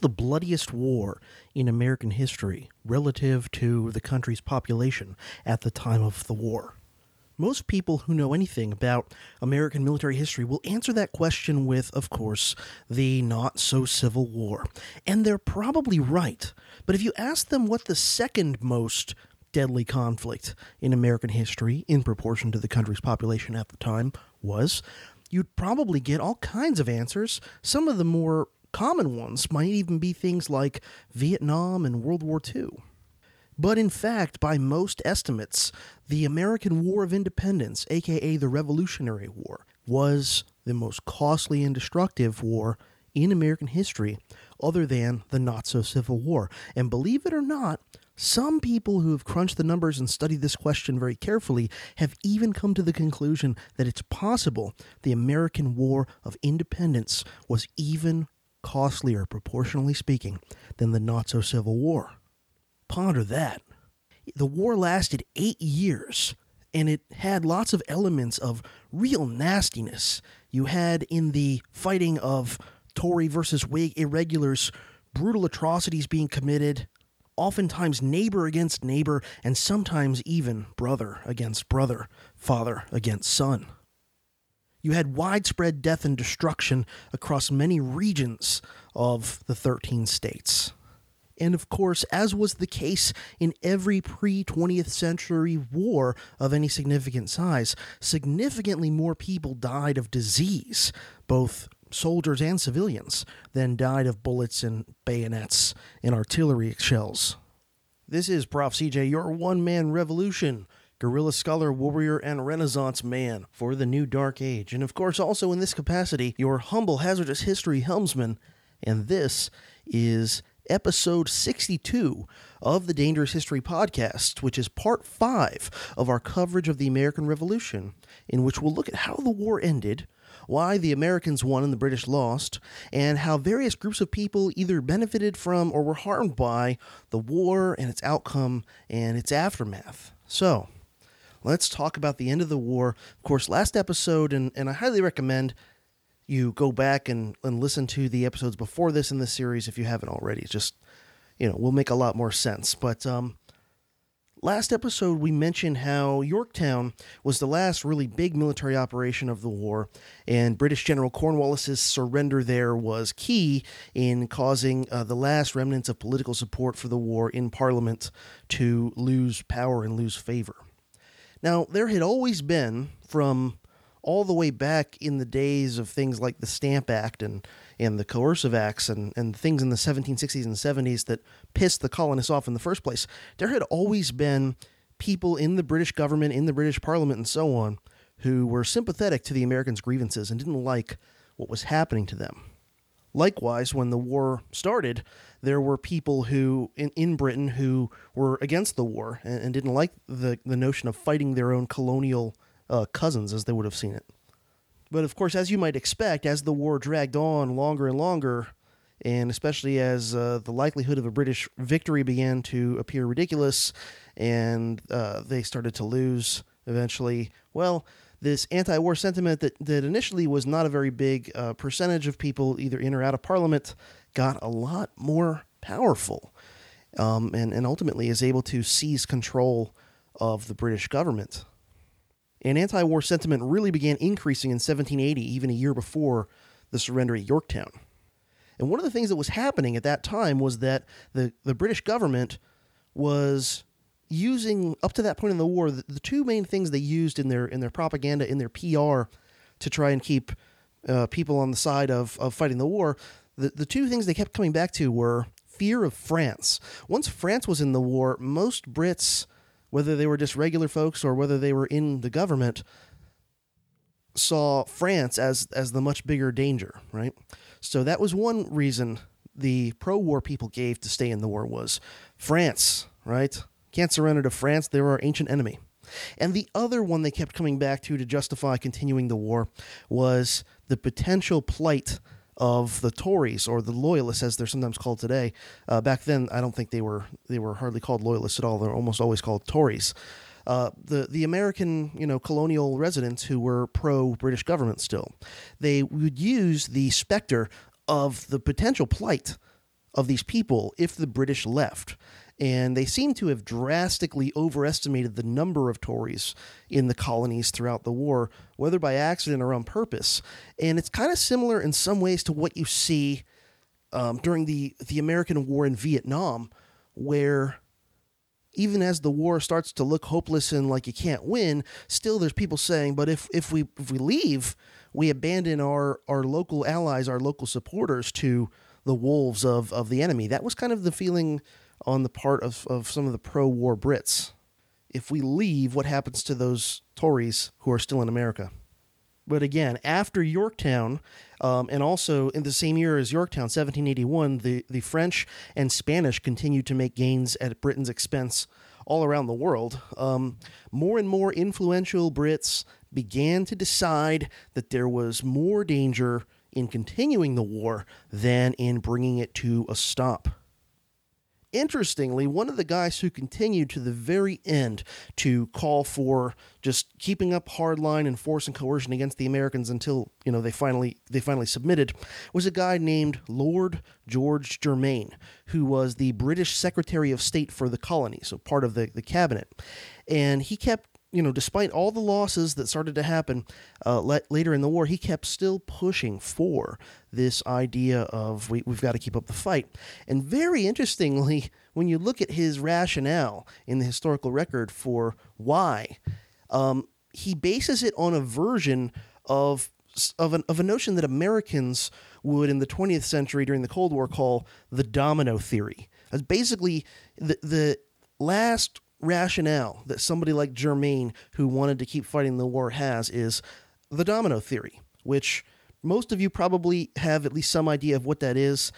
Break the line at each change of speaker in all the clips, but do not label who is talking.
The bloodiest war in American history relative to the country's population at the time of the war? Most people who know anything about American military history will answer that question with, of course, the not so Civil War. And they're probably right. But if you ask them what the second most deadly conflict in American history, in proportion to the country's population at the time, was, you'd probably get all kinds of answers. Some of the more common ones might even be things like Vietnam and World War II. But in fact, by most estimates, the American War of Independence, aka the Revolutionary War, was the most costly and destructive war in American history, other than the not so Civil War. And believe it or not, some people who have crunched the numbers and studied this question very carefully have even come to the conclusion that it's possible the American War of Independence was even costlier, proportionally speaking, than the so Civil War. Ponder that. The war lasted eight years, and it had lots of elements of real nastiness. You had in the fighting of Tory versus Whig irregulars brutal atrocities being committed, oftentimes neighbor against neighbor, and sometimes even brother against brother, father against son. You had widespread death and destruction across many regions of the 13 states. And of course, as was the case in every pre 20th century war of any significant size, significantly more people died of disease, both soldiers and civilians, than died of bullets and bayonets and artillery shells. This is Prof. CJ, your one man revolution guerrilla scholar, warrior, and renaissance man for the new dark age. And of course, also in this capacity, your humble hazardous history helmsman. And this is episode 62 of the Dangerous History Podcast, which is part five of our coverage of the American Revolution, in which we'll look at how the war ended, why the Americans won and the British lost, and how various groups of people either benefited from or were harmed by the war and its outcome and its aftermath. So, let's talk about the end of the war. Of course, last episode, and, and I highly recommend you go back and, and listen to the episodes before this in the series if you haven't already. Just, you know, will make a lot more sense. But um, last episode, we mentioned how Yorktown was the last really big military operation of the war, and British General Cornwallis's surrender there was key in causing uh, the last remnants of political support for the war in Parliament to lose power and lose favor. Now, there had always been, from all the way back in the days of things like the Stamp Act and, and the Coercive Acts and, and things in the 1760s and 70s that pissed the colonists off in the first place, there had always been people in the British government, in the British Parliament, and so on, who were sympathetic to the Americans' grievances and didn't like what was happening to them. Likewise, when the war started, there were people who in, in Britain who were against the war and, and didn't like the, the notion of fighting their own colonial uh, cousins as they would have seen it. But of course, as you might expect, as the war dragged on longer and longer, and especially as uh, the likelihood of a British victory began to appear ridiculous and uh, they started to lose eventually, well, this anti war sentiment that, that initially was not a very big uh, percentage of people, either in or out of Parliament, got a lot more powerful um, and, and ultimately is able to seize control of the British government. And anti war sentiment really began increasing in 1780, even a year before the surrender at Yorktown. And one of the things that was happening at that time was that the, the British government was using, up to that point in the war, the, the two main things they used in their, in their propaganda, in their PR, to try and keep uh, people on the side of, of fighting the war, the, the two things they kept coming back to were fear of France. Once France was in the war, most Brits whether they were just regular folks or whether they were in the government, saw France as as the much bigger danger, right? So that was one reason the pro-war people gave to stay in the war was France, right? Can't surrender to France; they're our ancient enemy. And the other one they kept coming back to to justify continuing the war was the potential plight of the Tories or the Loyalists, as they're sometimes called today. Uh, back then, I don't think they were they were hardly called Loyalists at all. They're almost always called Tories. Uh, the the American you know colonial residents who were pro British government still, they would use the specter of the potential plight of these people if the British left. And they seem to have drastically overestimated the number of Tories in the colonies throughout the war, whether by accident or on purpose. And it's kind of similar in some ways to what you see um, during the, the American war in Vietnam, where even as the war starts to look hopeless and like you can't win, still there's people saying, but if, if we if we leave, we abandon our, our local allies, our local supporters to the wolves of, of the enemy. That was kind of the feeling on the part of, of some of the pro war Brits. If we leave, what happens to those Tories who are still in America? But again, after Yorktown, um, and also in the same year as Yorktown, 1781, the, the French and Spanish continued to make gains at Britain's expense all around the world. Um, more and more influential Brits began to decide that there was more danger in continuing the war than in bringing it to a stop. Interestingly, one of the guys who continued to the very end to call for just keeping up hardline and force and coercion against the Americans until you know they finally they finally submitted was a guy named Lord George Germain, who was the British Secretary of State for the colony, so part of the, the cabinet, and he kept you know, despite all the losses that started to happen uh, le- later in the war, he kept still pushing for this idea of we, we've got to keep up the fight. And very interestingly, when you look at his rationale in the historical record for why, um, he bases it on a version of of, an, of a notion that Americans would in the 20th century during the Cold War call the domino theory. As basically the the last rationale that somebody like Germain, who wanted to keep fighting the war, has is the domino theory, which most of you probably have at least some idea of what that is.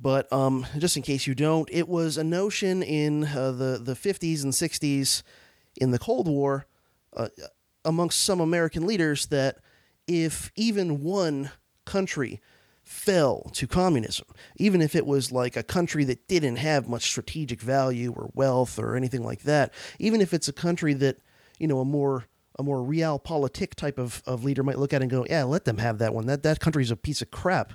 But um, just in case you don't, it was a notion in uh, the, the 50s and 60s in the Cold War uh, amongst some American leaders that if even one country fell to communism, even if it was like a country that didn't have much strategic value or wealth or anything like that, even if it's a country that, you know, a more a more realpolitik type of, of leader might look at and go, yeah, let them have that one. That that country's a piece of crap.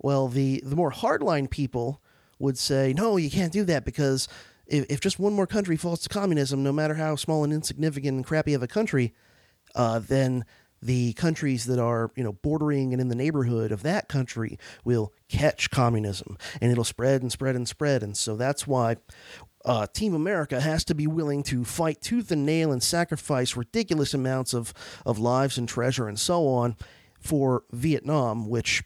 Well, the the more hardline people would say, no, you can't do that because if, if just one more country falls to communism, no matter how small and insignificant and crappy of a country, uh, then the countries that are you know bordering and in the neighborhood of that country will catch communism and it'll spread and spread and spread. And so that's why uh, Team America has to be willing to fight tooth and nail and sacrifice ridiculous amounts of, of lives and treasure and so on for Vietnam, which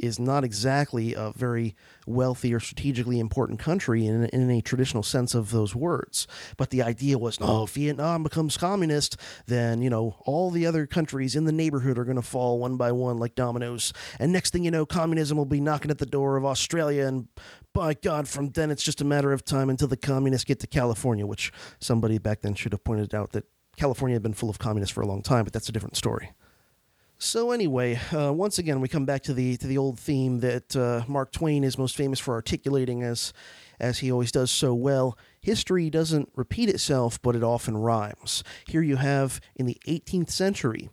is not exactly a very wealthy or strategically important country in, in a traditional sense of those words. But the idea was, no, if Vietnam becomes communist, then, you know, all the other countries in the neighborhood are going to fall one by one like dominoes. And next thing you know, communism will be knocking at the door of Australia. And by God, from then it's just a matter of time until the communists get to California, which somebody back then should have pointed out that California had been full of communists for a long time, but that's a different story. So anyway, uh, once again, we come back to the to the old theme that uh, Mark Twain is most famous for articulating, as as he always does so well. History doesn't repeat itself, but it often rhymes. Here you have in the 18th century,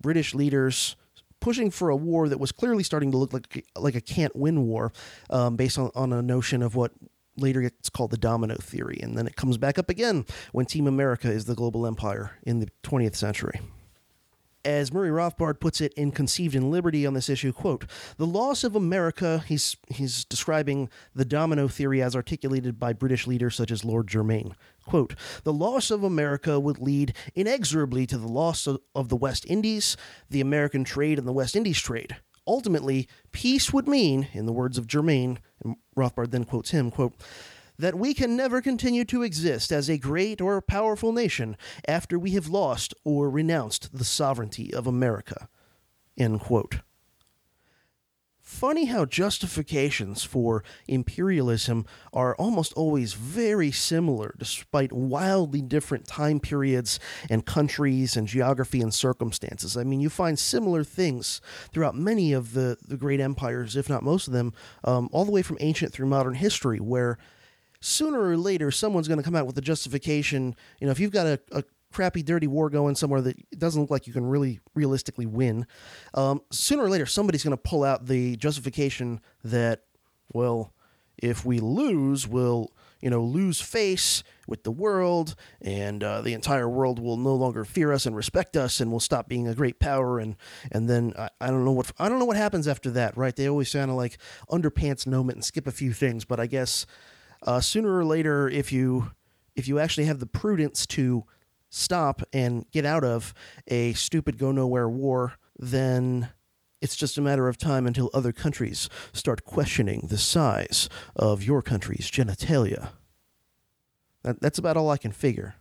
British leaders pushing for a war that was clearly starting to look like like a can't win war, um, based on, on a notion of what later gets called the domino theory, and then it comes back up again when Team America is the global empire in the 20th century as Murray Rothbard puts it in Conceived in Liberty on this issue, quote, the loss of America, he's, he's describing the domino theory as articulated by British leaders such as Lord Germain. Quote, the loss of America would lead inexorably to the loss of, of the West Indies, the American trade, and the West Indies trade. Ultimately, peace would mean, in the words of Germain, and Rothbard then quotes him, quote, that we can never continue to exist as a great or powerful nation after we have lost or renounced the sovereignty of America. Funny how justifications for imperialism are almost always very similar, despite wildly different time periods and countries and geography and circumstances. I mean, you find similar things throughout many of the, the great empires, if not most of them, um, all the way from ancient through modern history, where sooner or later someone's going to come out with a justification. You know, if you've got a, a crappy, dirty war going somewhere that doesn't look like you can really realistically win, um, sooner or later somebody's going to pull out the justification that well, if we lose, we'll you know lose face with the world, and uh, the entire world will no longer fear us and respect us, and we'll stop being a great power. And and then I, I don't know what I don't know what happens after that. Right? They always sound like underpants moment and skip a few things, but I guess uh, sooner or later, if you if you actually have the prudence to stop and get out of a stupid go nowhere war, then it's just a matter of time until other countries start questioning the size of your country's genitalia. That, that's about all I can figure.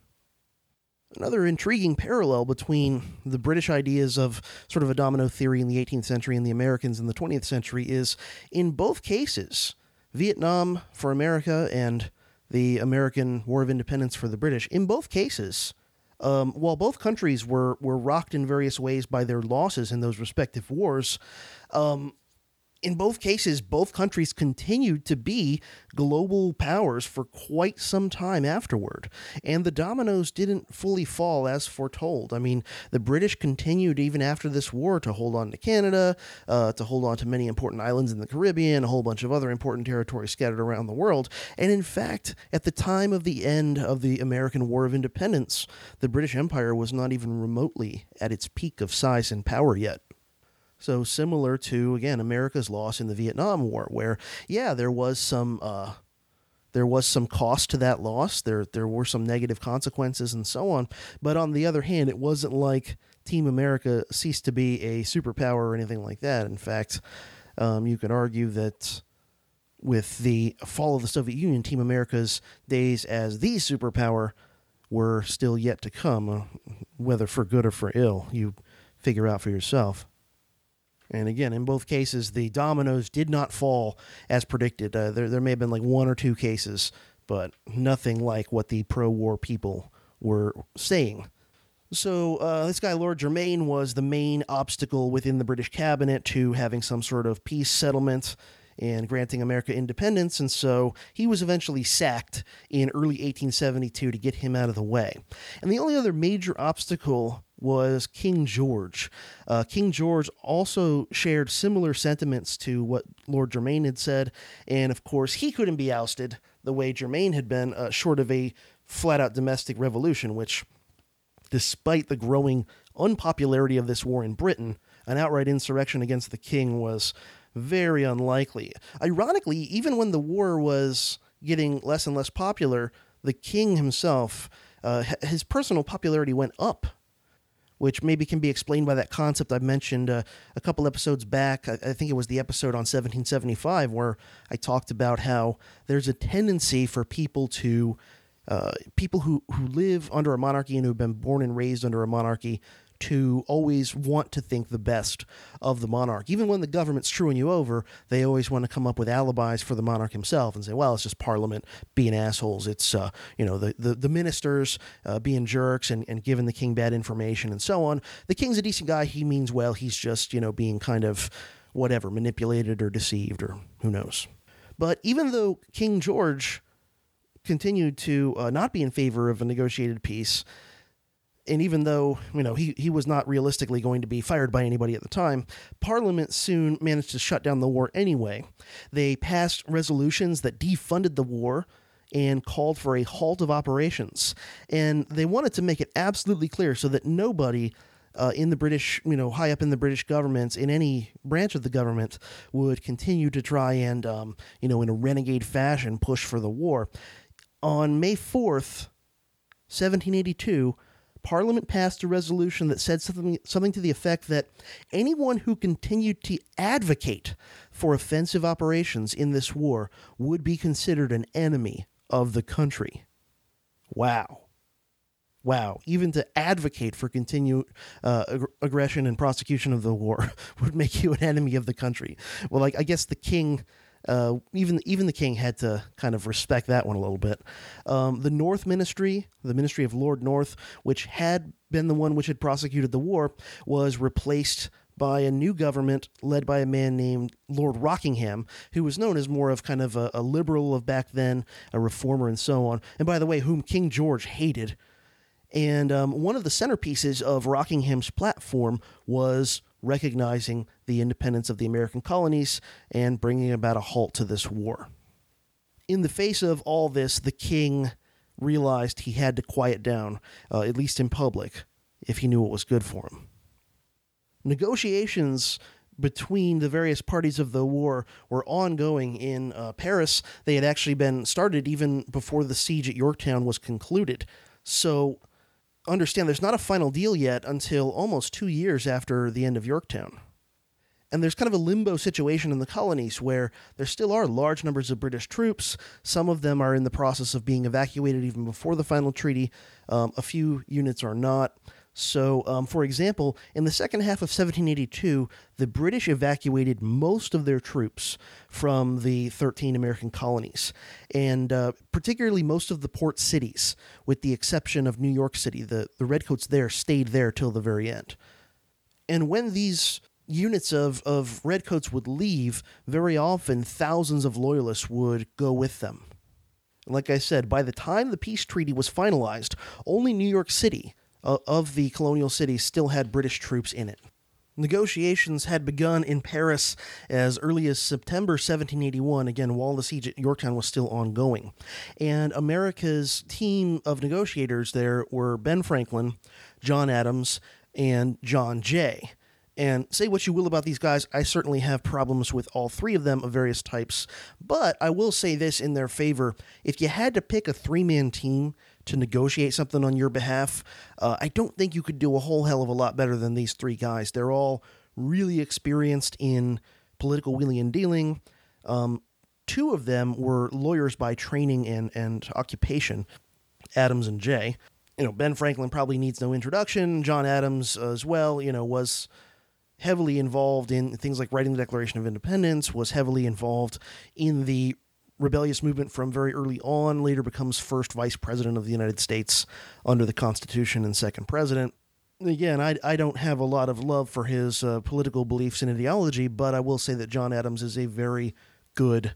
Another intriguing parallel between the British ideas of sort of a domino theory in the 18th century and the Americans in the 20th century is in both cases, Vietnam for America and the American War of Independence for the British, in both cases, um, while both countries were were rocked in various ways by their losses in those respective wars, um, in both cases, both countries continued to be global powers for quite some time afterward. And the dominoes didn't fully fall as foretold. I mean, the British continued even after this war to hold on to Canada, uh, to hold on to many important islands in the Caribbean, a whole bunch of other important territories scattered around the world. And in fact, at the time of the end of the American War of Independence, the British Empire was not even remotely at its peak of size and power yet. So similar to again America's loss in the Vietnam War, where yeah there was some uh, there was some cost to that loss. There there were some negative consequences and so on. But on the other hand, it wasn't like Team America ceased to be a superpower or anything like that. In fact, um, you could argue that with the fall of the Soviet Union, Team America's days as the superpower were still yet to come, uh, whether for good or for ill. You figure out for yourself. And again, in both cases, the dominoes did not fall as predicted. Uh, there, there may have been like one or two cases, but nothing like what the pro war people were saying. So, uh, this guy, Lord Germain, was the main obstacle within the British cabinet to having some sort of peace settlement and granting America independence, and so he was eventually sacked in early 1872 to get him out of the way. And the only other major obstacle was King George. Uh, King George also shared similar sentiments to what Lord Germain had said, and of course, he couldn't be ousted the way Germain had been, uh, short of a flat out domestic revolution, which, despite the growing unpopularity of this war in Britain, an outright insurrection against the king was very unlikely. Ironically, even when the war was getting less and less popular, the king himself, uh, his personal popularity went up which maybe can be explained by that concept I mentioned uh, a couple episodes back. I, I, think it was the episode on 1775 where I talked about how there's a tendency for people to uh, people who, who live under a monarchy and who've been born and raised under a monarchy to always want to think the best of the monarch. Even when the government's screwing you over, they always want to come up with alibis for the monarch himself and say, well, it's just Parliament being assholes. It's, uh, you know, the, the, the ministers uh, being jerks and, and giving the king bad information and so on. The king's a decent guy. He means well. He's just, you know, being kind of whatever, manipulated or deceived or who knows. But even though King George continued to uh, not be in favor of a negotiated peace, and even though you know he, he was not realistically going to be fired by anybody at the time, Parliament soon managed to shut down the war anyway. They passed resolutions that defunded the war and called for a halt of operations. And they wanted to make it absolutely clear so that nobody uh, in the British, you know, high up in the British government, in any branch of the government, would continue to try and, um, you know, in a renegade fashion, push for the war. On May 4th, 1782, Parliament passed a resolution that said something, something to the effect that anyone who continued to advocate for offensive operations in this war would be considered an enemy of the country. Wow. Wow. Even to advocate for continued uh, ag- aggression and prosecution of the war would make you an enemy of the country. Well, like, I guess the king uh, even even the king had to kind of respect that one a little bit. Um, the North Ministry, the Ministry of Lord North, which had been the one which had prosecuted the war, was replaced by a new government led by a man named Lord Rockingham, who was known as more of kind of a, a liberal of back then, a reformer, and so on. And by the way, whom King George hated. And um, one of the centerpieces of Rockingham's platform was recognizing the independence of the American colonies and bringing about a halt to this war. In the face of all this, the king realized he had to quiet down, uh, at least in public, if he knew what was good for him. Negotiations between the various parties of the war were ongoing in uh, Paris. They had actually been started even before the siege at Yorktown was concluded. So understand there's not a final deal yet until almost two years after the end of Yorktown. And there's kind of a limbo situation in the colonies where there still are large numbers of British troops. Some of them are in the process of being evacuated even before the final treaty. Um, a few units are not. So, um, for example, in the second half of 1782, the British evacuated most of their troops from the 13 American colonies, and uh, particularly most of the port cities, with the exception of New York City. The, the Redcoats there stayed there till the very end. And when these units of, of Redcoats would leave, very often thousands of Loyalists would go with them. Like I said, by the time the peace treaty was finalized, only New York City uh, of the colonial cities still had British troops in it. Negotiations had begun in Paris as early as September 1781, again, while the siege at Yorktown was still ongoing. And America's team of negotiators there were Ben Franklin, John Adams, and John Jay. And say what you will about these guys, I certainly have problems with all three of them of various types. But I will say this in their favor if you had to pick a three man team to negotiate something on your behalf, uh, I don't think you could do a whole hell of a lot better than these three guys. They're all really experienced in political wheeling and dealing. Um, two of them were lawyers by training and, and occupation, Adams and Jay. You know, Ben Franklin probably needs no introduction. John Adams, uh, as well, you know, was heavily involved in things like writing the Declaration of Independence, was heavily involved in the rebellious movement from very early on, later becomes first vice president of the United States under the Constitution and second president. Again, I, I don't have a lot of love for his uh, political beliefs and ideology, but I will say that John Adams is a very good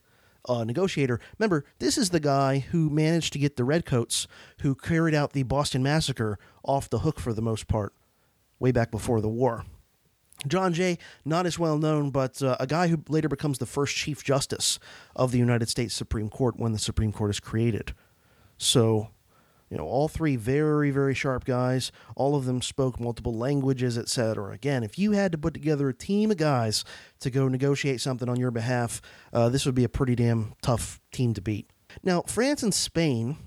uh, negotiator. Remember, this is the guy who managed to get the Redcoats, who carried out the Boston Massacre, off the hook for the most part, way back before the war. John Jay, not as well known, but uh, a guy who later becomes the first Chief Justice of the United States Supreme Court when the Supreme Court is created. So, you know, all three very, very sharp guys. All of them spoke multiple languages, etc. Again, if you had to put together a team of guys to go negotiate something on your behalf, uh, this would be a pretty damn tough team to beat. Now, France and Spain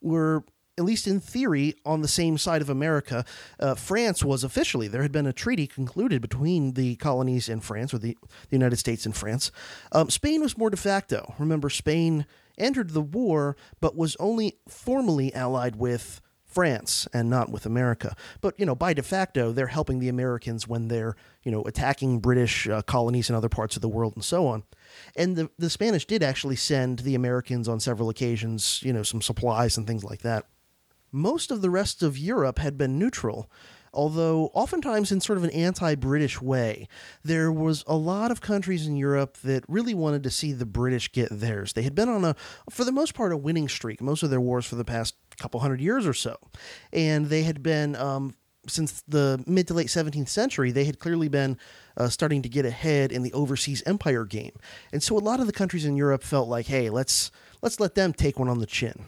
were at least in theory, on the same side of America. Uh, France was officially, there had been a treaty concluded between the colonies in France, or the, the United States and France. Um, Spain was more de facto. Remember, Spain entered the war, but was only formally allied with France and not with America. But, you know, by de facto, they're helping the Americans when they're, you know, attacking British uh, colonies in other parts of the world and so on. And the, the Spanish did actually send the Americans on several occasions, you know, some supplies and things like that most of the rest of Europe had been neutral, although oftentimes in sort of an anti British way. There was a lot of countries in Europe that really wanted to see the British get theirs. They had been on a, for the most part, a winning streak, most of their wars for the past couple hundred years or so. And they had been, um, since the mid to late 17th century, they had clearly been uh, starting to get ahead in the overseas empire game. And so a lot of the countries in Europe felt like, hey, let's let's let them take one on the chin.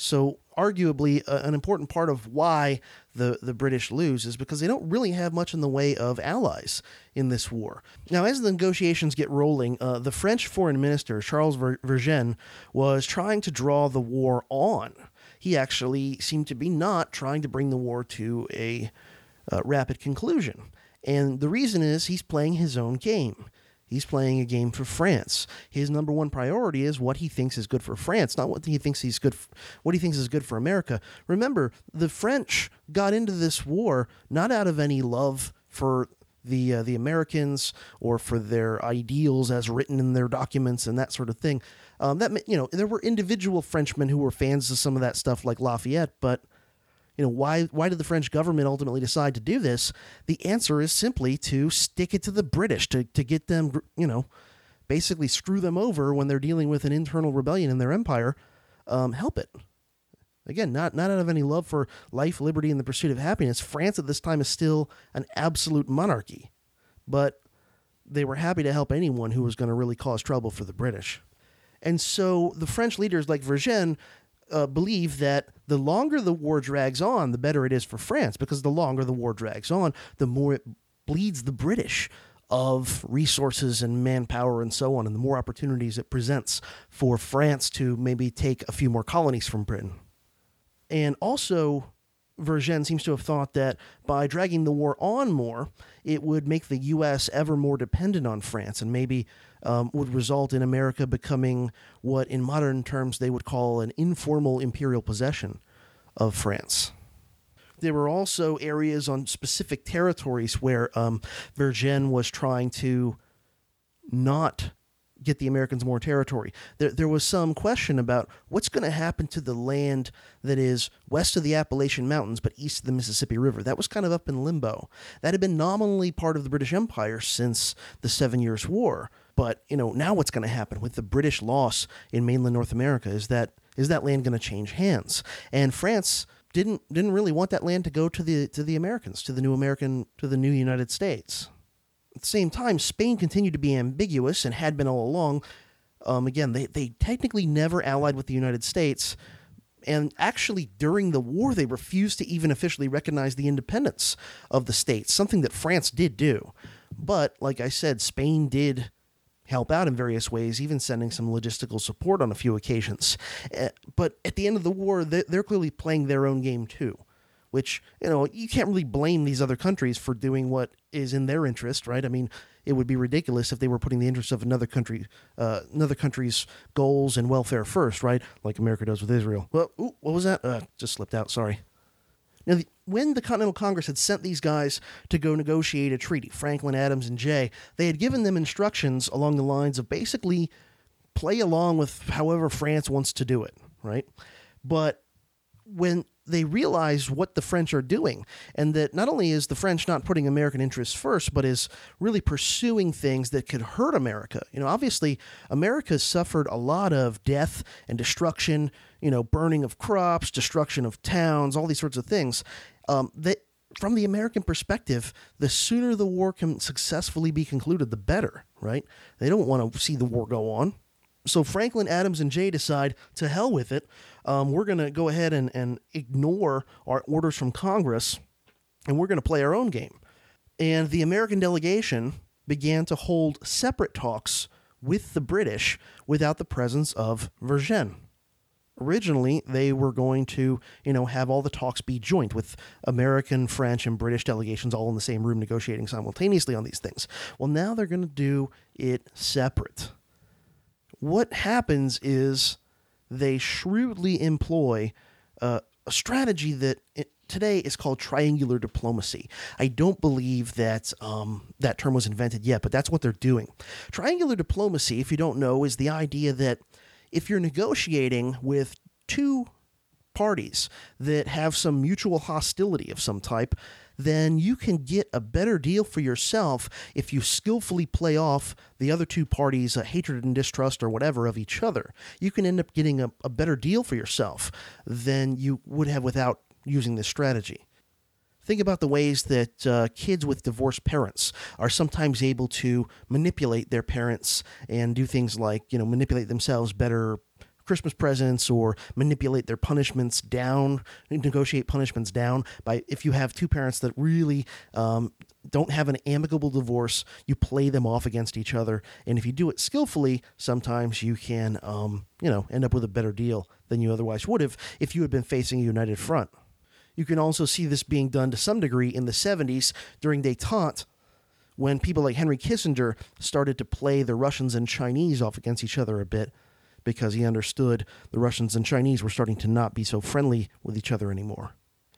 So, arguably, uh, an important part of why the, the British lose is because they don't really have much in the way of allies in this war. Now, as the negotiations get rolling, uh, the French foreign minister, Charles Vergennes, was trying to draw the war on. He actually seemed to be not trying to bring the war to a uh, rapid conclusion. And the reason is he's playing his own game. He's playing a game for France. His number one priority is what he thinks is good for France, not what he thinks he's good. For, what he thinks is good for America. Remember, the French got into this war not out of any love for the uh, the Americans or for their ideals as written in their documents and that sort of thing. Um, that you know, there were individual Frenchmen who were fans of some of that stuff, like Lafayette, but you know why why did the French government ultimately decide to do this? The answer is simply to stick it to the British to to get them you know basically screw them over when they're dealing with an internal rebellion in their empire. Um, help it. Again, not not out of any love for life, liberty, and the pursuit of happiness. France at this time is still an absolute monarchy, but they were happy to help anyone who was going to really cause trouble for the British. And so the French leaders like Vergennes uh, believe that the longer the war drags on, the better it is for France, because the longer the war drags on, the more it bleeds the British of resources and manpower and so on, and the more opportunities it presents for France to maybe take a few more colonies from Britain. And also, Vergennes seems to have thought that by dragging the war on more, it would make the U.S. ever more dependent on France and maybe um, would result in America becoming what, in modern terms, they would call an informal imperial possession of France. There were also areas on specific territories where um, Vergennes was trying to not get the Americans more territory. There, there was some question about what's going to happen to the land that is west of the Appalachian Mountains but east of the Mississippi River. That was kind of up in limbo. That had been nominally part of the British Empire since the Seven Years' War. But you know now what's going to happen with the British loss in mainland North America is that is that land going to change hands? And France didn't didn't really want that land to go to the to the Americans, to the new American, to the new United States. At the same time, Spain continued to be ambiguous and had been all along. Um, again, they, they technically never allied with the United States. And actually, during the war, they refused to even officially recognize the independence of the states, something that France did do. But, like I said, Spain did help out in various ways, even sending some logistical support on a few occasions. Uh, but at the end of the war, they're, they're clearly playing their own game too which you know you can't really blame these other countries for doing what is in their interest, right? I mean, it would be ridiculous if they were putting the interests of another country, uh, another country's goals and welfare first, right? Like America does with Israel. Well, ooh, what was that? Uh, just slipped out. Sorry. Now, the, when the Continental Congress had sent these guys to go negotiate a treaty, Franklin, Adams, and Jay, they had given them instructions along the lines of basically play along with however France wants to do it, right? But when they realize what the French are doing, and that not only is the French not putting American interests first, but is really pursuing things that could hurt America. You know, obviously, America suffered a lot of death and destruction. You know, burning of crops, destruction of towns, all these sorts of things. Um, that from the American perspective, the sooner the war can successfully be concluded, the better, right? They don't want to see the war go on. So Franklin, Adams, and Jay decide to hell with it. Um, we're going to go ahead and, and ignore our orders from Congress and we're going to play our own game. And the American delegation began to hold separate talks with the British without the presence of Vergennes. Originally, they were going to, you know, have all the talks be joint with American, French, and British delegations all in the same room negotiating simultaneously on these things. Well, now they're going to do it separate what happens is they shrewdly employ uh, a strategy that it, today is called triangular diplomacy. I don't believe that um, that term was invented yet, but that's what they're doing. Triangular diplomacy, if you don't know, is the idea that if you're negotiating with two parties that have some mutual hostility of some type, then you can get a better deal for yourself if you skillfully play off the other two parties' uh, hatred and distrust or whatever of each other. You can end up getting a, a better deal for yourself than you would have without using this strategy. Think about the ways that uh, kids with divorced parents are sometimes able to manipulate their parents and do things like, you know, manipulate themselves better Christmas presents or manipulate their punishments down, negotiate punishments down by if you have two parents that really um, don't have an amicable divorce, you play them off against each other, and if you do it skillfully, sometimes you can, um, you know, end up with a better deal than you otherwise would have if you had been facing a united front. You can also see this being done to some degree in the 70s during detente when people like Henry Kissinger started to play the Russians and Chinese off against each other a bit because he understood the Russians and Chinese were starting to not be so friendly with each other anymore.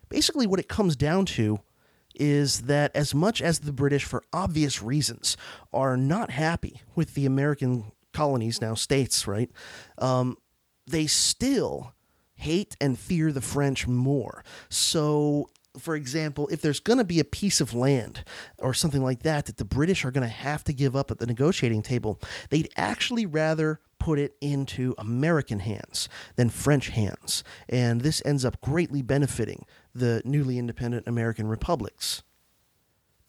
Basically, what it comes down to is that as much as the British, for obvious reasons, are not happy with the American colonies, now states, right? Um, they still hate and fear the French more. So for example, if there's going to be a piece of land or something like that that the British are going to have to give up at the negotiating table, they'd actually rather put it into American hands than French hands. And this ends up greatly benefiting the newly independent American republics.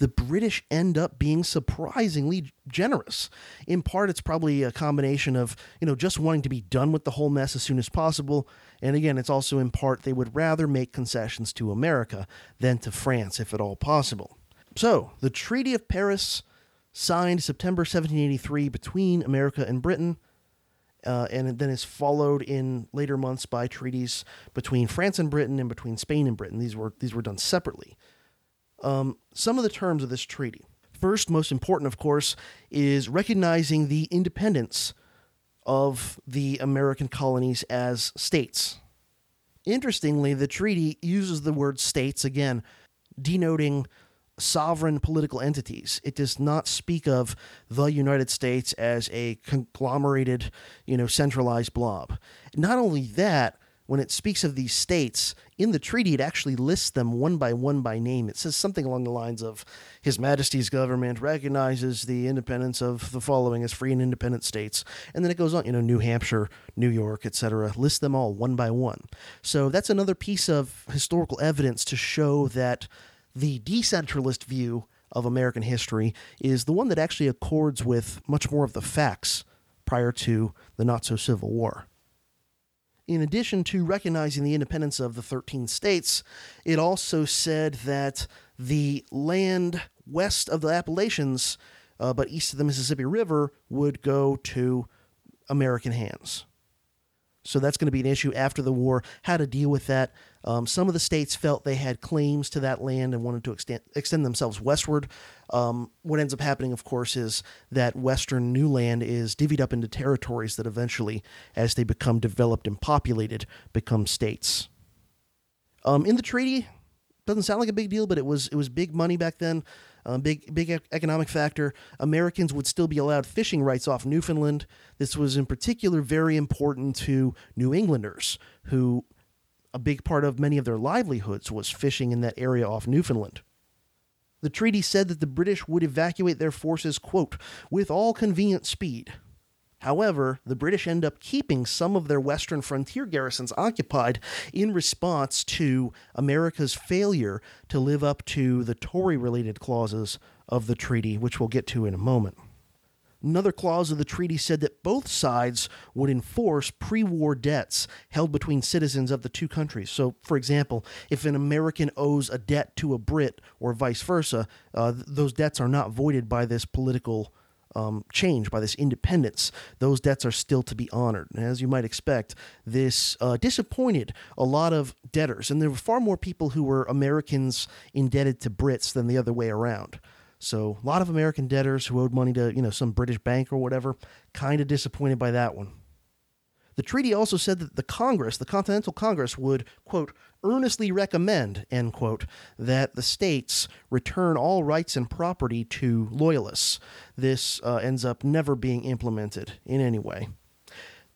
The British end up being surprisingly generous. In part, it's probably a combination of, you know, just wanting to be done with the whole mess as soon as possible. And again, it's also in part they would rather make concessions to America than to France, if at all possible. So, the Treaty of Paris, signed September 1783 between America and Britain, uh, and then is followed in later months by treaties between France and Britain and between Spain and Britain. These were these were done separately. Um, some of the terms of this treaty. First, most important, of course, is recognizing the independence of the American colonies as states. Interestingly, the treaty uses the word states again, denoting sovereign political entities. It does not speak of the United States as a conglomerated, you know, centralized blob. Not only that, when it speaks of these states in the treaty, it actually lists them one by one by name. It says something along the lines of His Majesty's government recognizes the independence of the following as free and independent states. And then it goes on, you know, New Hampshire, New York, etc. List them all one by one. So that's another piece of historical evidence to show that the decentralist view of American history is the one that actually accords with much more of the facts prior to the not so Civil War. In addition to recognizing the independence of the 13 states, it also said that the land west of the Appalachians, uh, but east of the Mississippi River, would go to American hands. So that's going to be an issue after the war, how to deal with that. Um, some of the states felt they had claims to that land and wanted to extend, extend themselves westward. Um, what ends up happening, of course, is that western new land is divvied up into territories that eventually, as they become developed and populated, become states. Um, in the treaty, doesn't sound like a big deal, but it was it was big money back then. Um, big big economic factor. Americans would still be allowed fishing rights off Newfoundland. This was in particular very important to New Englanders who a big part of many of their livelihoods was fishing in that area off Newfoundland. The treaty said that the British would evacuate their forces, quote, with all convenient speed. However, the British end up keeping some of their western frontier garrisons occupied in response to America's failure to live up to the Tory related clauses of the treaty, which we'll get to in a moment. Another clause of the treaty said that both sides would enforce pre war debts held between citizens of the two countries. So, for example, if an American owes a debt to a Brit or vice versa, uh, th- those debts are not voided by this political um, change, by this independence. Those debts are still to be honored. And as you might expect, this uh, disappointed a lot of debtors. And there were far more people who were Americans indebted to Brits than the other way around. So a lot of American debtors who owed money to, you know, some British bank or whatever, kind of disappointed by that one. The treaty also said that the Congress, the Continental Congress, would, quote, earnestly recommend, end quote, that the states return all rights and property to loyalists. This uh, ends up never being implemented in any way.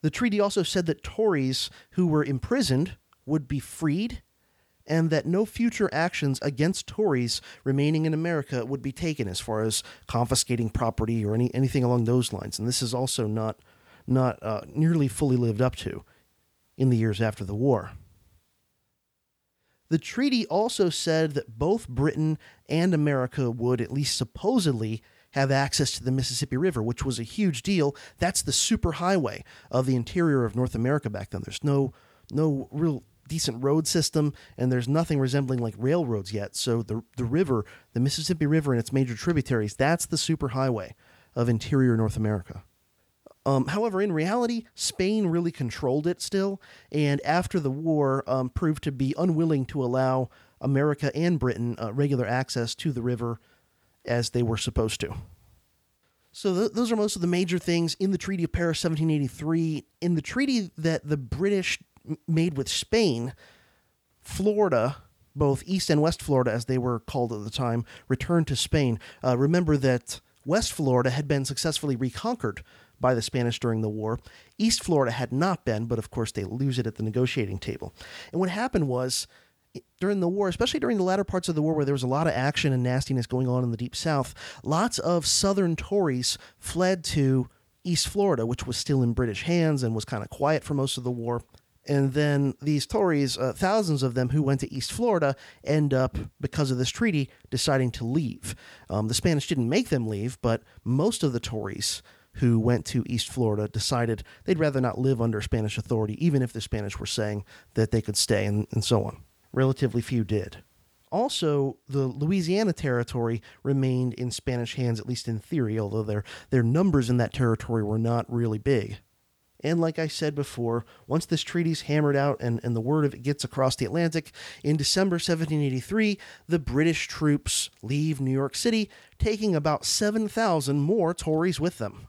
The treaty also said that Tories who were imprisoned would be freed and that no future actions against Tories remaining in America would be taken as far as confiscating property or any, anything along those lines. And this is also not, not uh, nearly fully lived up to in the years after the war. The treaty also said that both Britain and America would, at least supposedly, have access to the Mississippi River, which was a huge deal. That's the superhighway of the interior of North America back then. There's no no real decent road system, and there's nothing resembling like railroads yet. So the the river, the Mississippi River and its major tributaries, that's the superhighway of interior North America. Um, however, in reality, Spain really controlled it still, and after the war, um, proved to be unwilling to allow America and Britain uh, regular access to the river as they were supposed to. So th- those are most of the major things in the Treaty of Paris, 1783. In the treaty that the British made with Spain, Florida, both East and West Florida, as they were called at the time, returned to Spain. Uh, remember that West Florida had been successfully reconquered by the Spanish during the war. East Florida had not been, but of course they lose it at the negotiating table. And what happened was during the war, especially during the latter parts of the war where there was a lot of action and nastiness going on in the Deep South, lots of Southern Tories fled to East Florida, which was still in British hands and was kind of quiet for most of the war And then these Tories, uh, thousands of them who went to East Florida, end up, because of this treaty, deciding to leave. Um, the Spanish didn't make them leave, but most of the Tories who went to East Florida decided they'd rather not live under Spanish authority, even if the Spanish were saying that they could stay, and, and so on. Relatively few did. Also, the Louisiana territory remained in Spanish hands, at least in theory, although their, their numbers in that territory were not really big. And like I said before, once this treaty's hammered out and, and the word of it gets across the Atlantic, in December 1783, the British troops leave New York City, taking about 7,000 more Tories with them.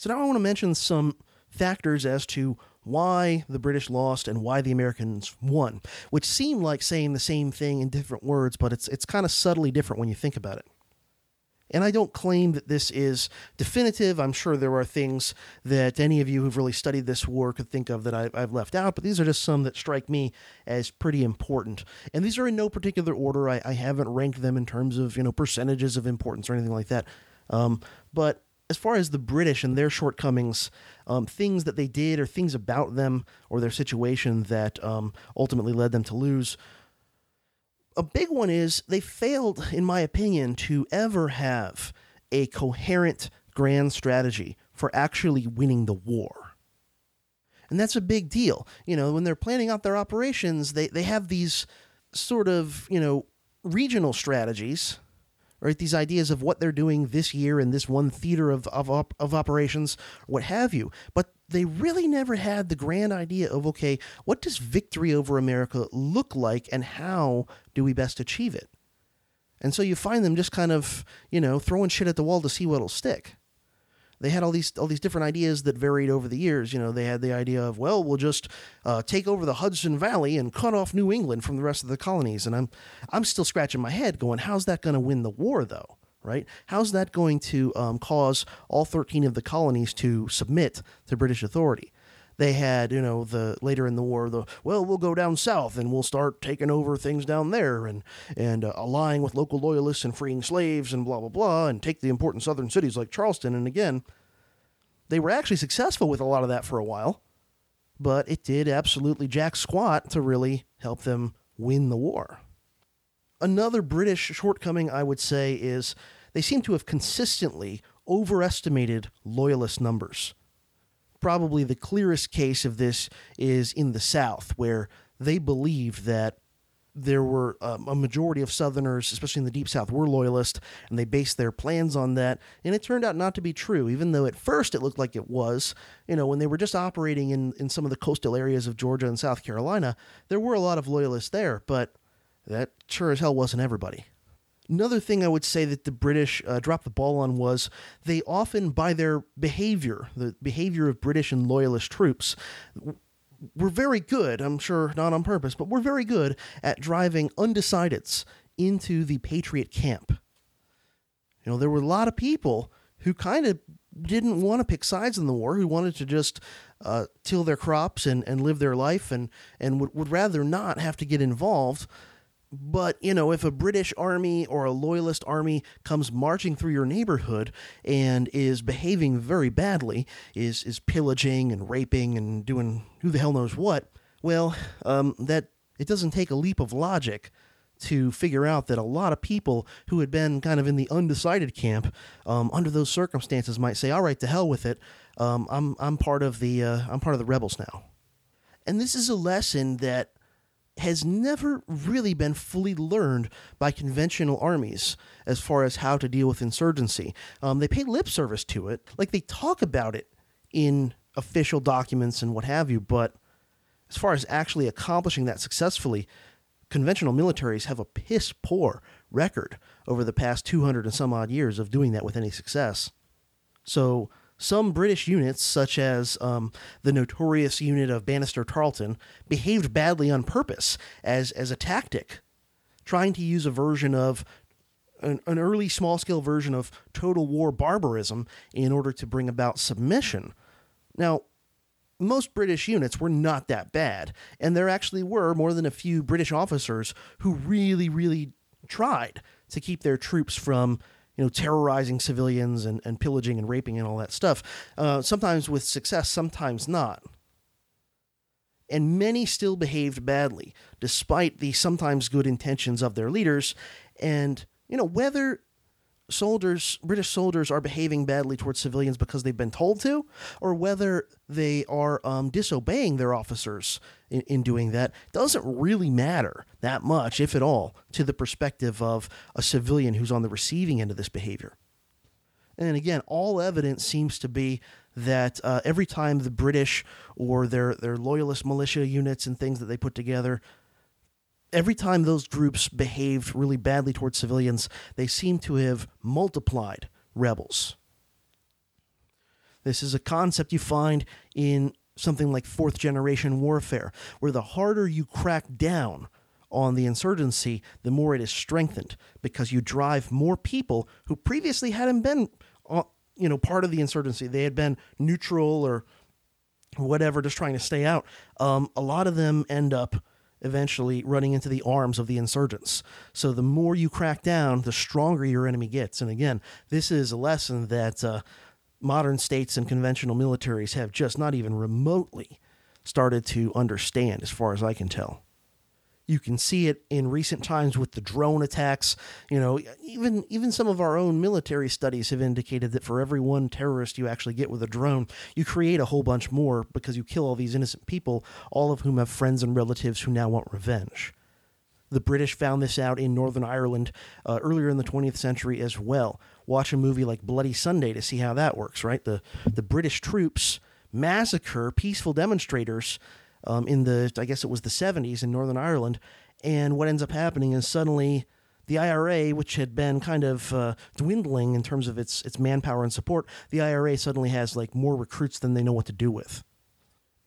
So now I want to mention some factors as to why the British lost and why the Americans won, which seem like saying the same thing in different words, but it's it's kind of subtly different when you think about it. And I don't claim that this is definitive. I'm sure there are things that any of you who've really studied this war could think of that I've left out, but these are just some that strike me as pretty important. And these are in no particular order. I, I haven't ranked them in terms of you know percentages of importance or anything like that. Um, but as far as the British and their shortcomings, um, things that they did or things about them or their situation that um, ultimately led them to lose a big one is they failed, in my opinion, to ever have a coherent grand strategy for actually winning the war. And that's a big deal. You know, when they're planning out their operations, they, they have these sort of, you know, regional strategies, right? These ideas of what they're doing this year in this one theater of, of, of operations, what have you. But they really never had the grand idea of okay, what does victory over America look like and how do we best achieve it? And so you find them just kind of, you know, throwing shit at the wall to see what'll stick. They had all these all these different ideas that varied over the years. You know, they had the idea of, well, we'll just uh, take over the Hudson Valley and cut off New England from the rest of the colonies. And I'm I'm still scratching my head, going, how's that going to win the war, though? right? How's that going to um, cause all 13 of the colonies to submit to British authority? They had, you know, the later in the war, the well, we'll go down south and we'll start taking over things down there and and uh, allying with local loyalists and freeing slaves and blah blah blah and take the important southern cities like Charleston. And again, they were actually successful with a lot of that for a while, but it did absolutely jack squat to really help them win the war. Another British shortcoming, I would say, is they seem to have consistently overestimated loyalist numbers. Probably the clearest case of this is in the South, where they believed that there were um, a majority of Southerners, especially in the Deep South, were loyalist, and they based their plans on that. And it turned out not to be true, even though at first it looked like it was. You know, when they were just operating in, in some of the coastal areas of Georgia and South Carolina, there were a lot of loyalists there, but that sure as hell wasn't everybody. Another thing I would say that the British uh, dropped the ball on was they often, by their behavior, the behavior of British and loyalist troops, were very good, I'm sure not on purpose, but were very good at driving undecideds into the Patriot camp. You know, there were a lot of people who kind of didn't want to pick sides in the war, who wanted to just uh, till their crops and, and live their life and, and would, would rather not have to get involved but, you know, if a British army or a loyalist army comes marching through your neighborhood and is behaving very badly, is, is pillaging and raping and doing who the hell knows what, well, um, that it doesn't take a leap of logic to figure out that a lot of people who had been kind of in the undecided camp um, under those circumstances might say, "All right, to hell with it. Um, I'm I'm part of the uh, I'm part of the rebels now." And this is a lesson that has never really been fully learned by conventional armies as far as how to deal with insurgency. Um, they pay lip service to it, like they talk about it in official documents and what have you, but as far as actually accomplishing that successfully, conventional militaries have a piss poor record over the past 200 and some odd years of doing that with any success. So, some British units, such as um, the notorious unit of Banastre Tarleton, behaved badly on purpose as, as a tactic, trying to use a version of an, an early small scale version of total war barbarism in order to bring about submission. Now, most British units were not that bad, and there actually were more than a few British officers who really, really tried to keep their troops from you know, terrorizing civilians and, and pillaging and raping and all that stuff. Uh, sometimes with success, sometimes not. and many still behaved badly, despite the sometimes good intentions of their leaders. And, you know, whether soldiers, British soldiers, are behaving badly towards civilians because they've been told to, or whether they are um, disobeying their officers in, in doing that, doesn't really matter that much, if at all, to the perspective of a civilian who's on the receiving end of this behavior. And again, all evidence seems to be that uh, every time the British or their, their loyalist militia units and things that they put together every time those groups behaved really badly towards civilians, they seem to have multiplied rebels. This is a concept you find in something like fourth generation warfare, where the harder you crack down on the insurgency, the more it is strengthened because you drive more people who previously hadn't been, uh, you know, part of the insurgency. They had been neutral or whatever, just trying to stay out. Um, a lot of them end up eventually running into the arms of the insurgents. So the more you crack down, the stronger your enemy gets. And again, this is a lesson that uh, modern states and conventional militaries have just not even remotely started to understand, as far as I can tell. You can see it in recent times with the drone attacks. You know, even even some of our own military studies have indicated that for every one terrorist you actually get with a drone, you create a whole bunch more because you kill all these innocent people, all of whom have friends and relatives who now want revenge. The British found this out in Northern Ireland uh, earlier in the 20th century as well. Watch a movie like Bloody Sunday to see how that works, right? The the British troops massacre peaceful demonstrators um, in the, I guess it was the 70s in Northern Ireland. And what ends up happening is suddenly the IRA, which had been kind of uh, dwindling in terms of its its manpower and support, the IRA suddenly has like more recruits than they know what to do with.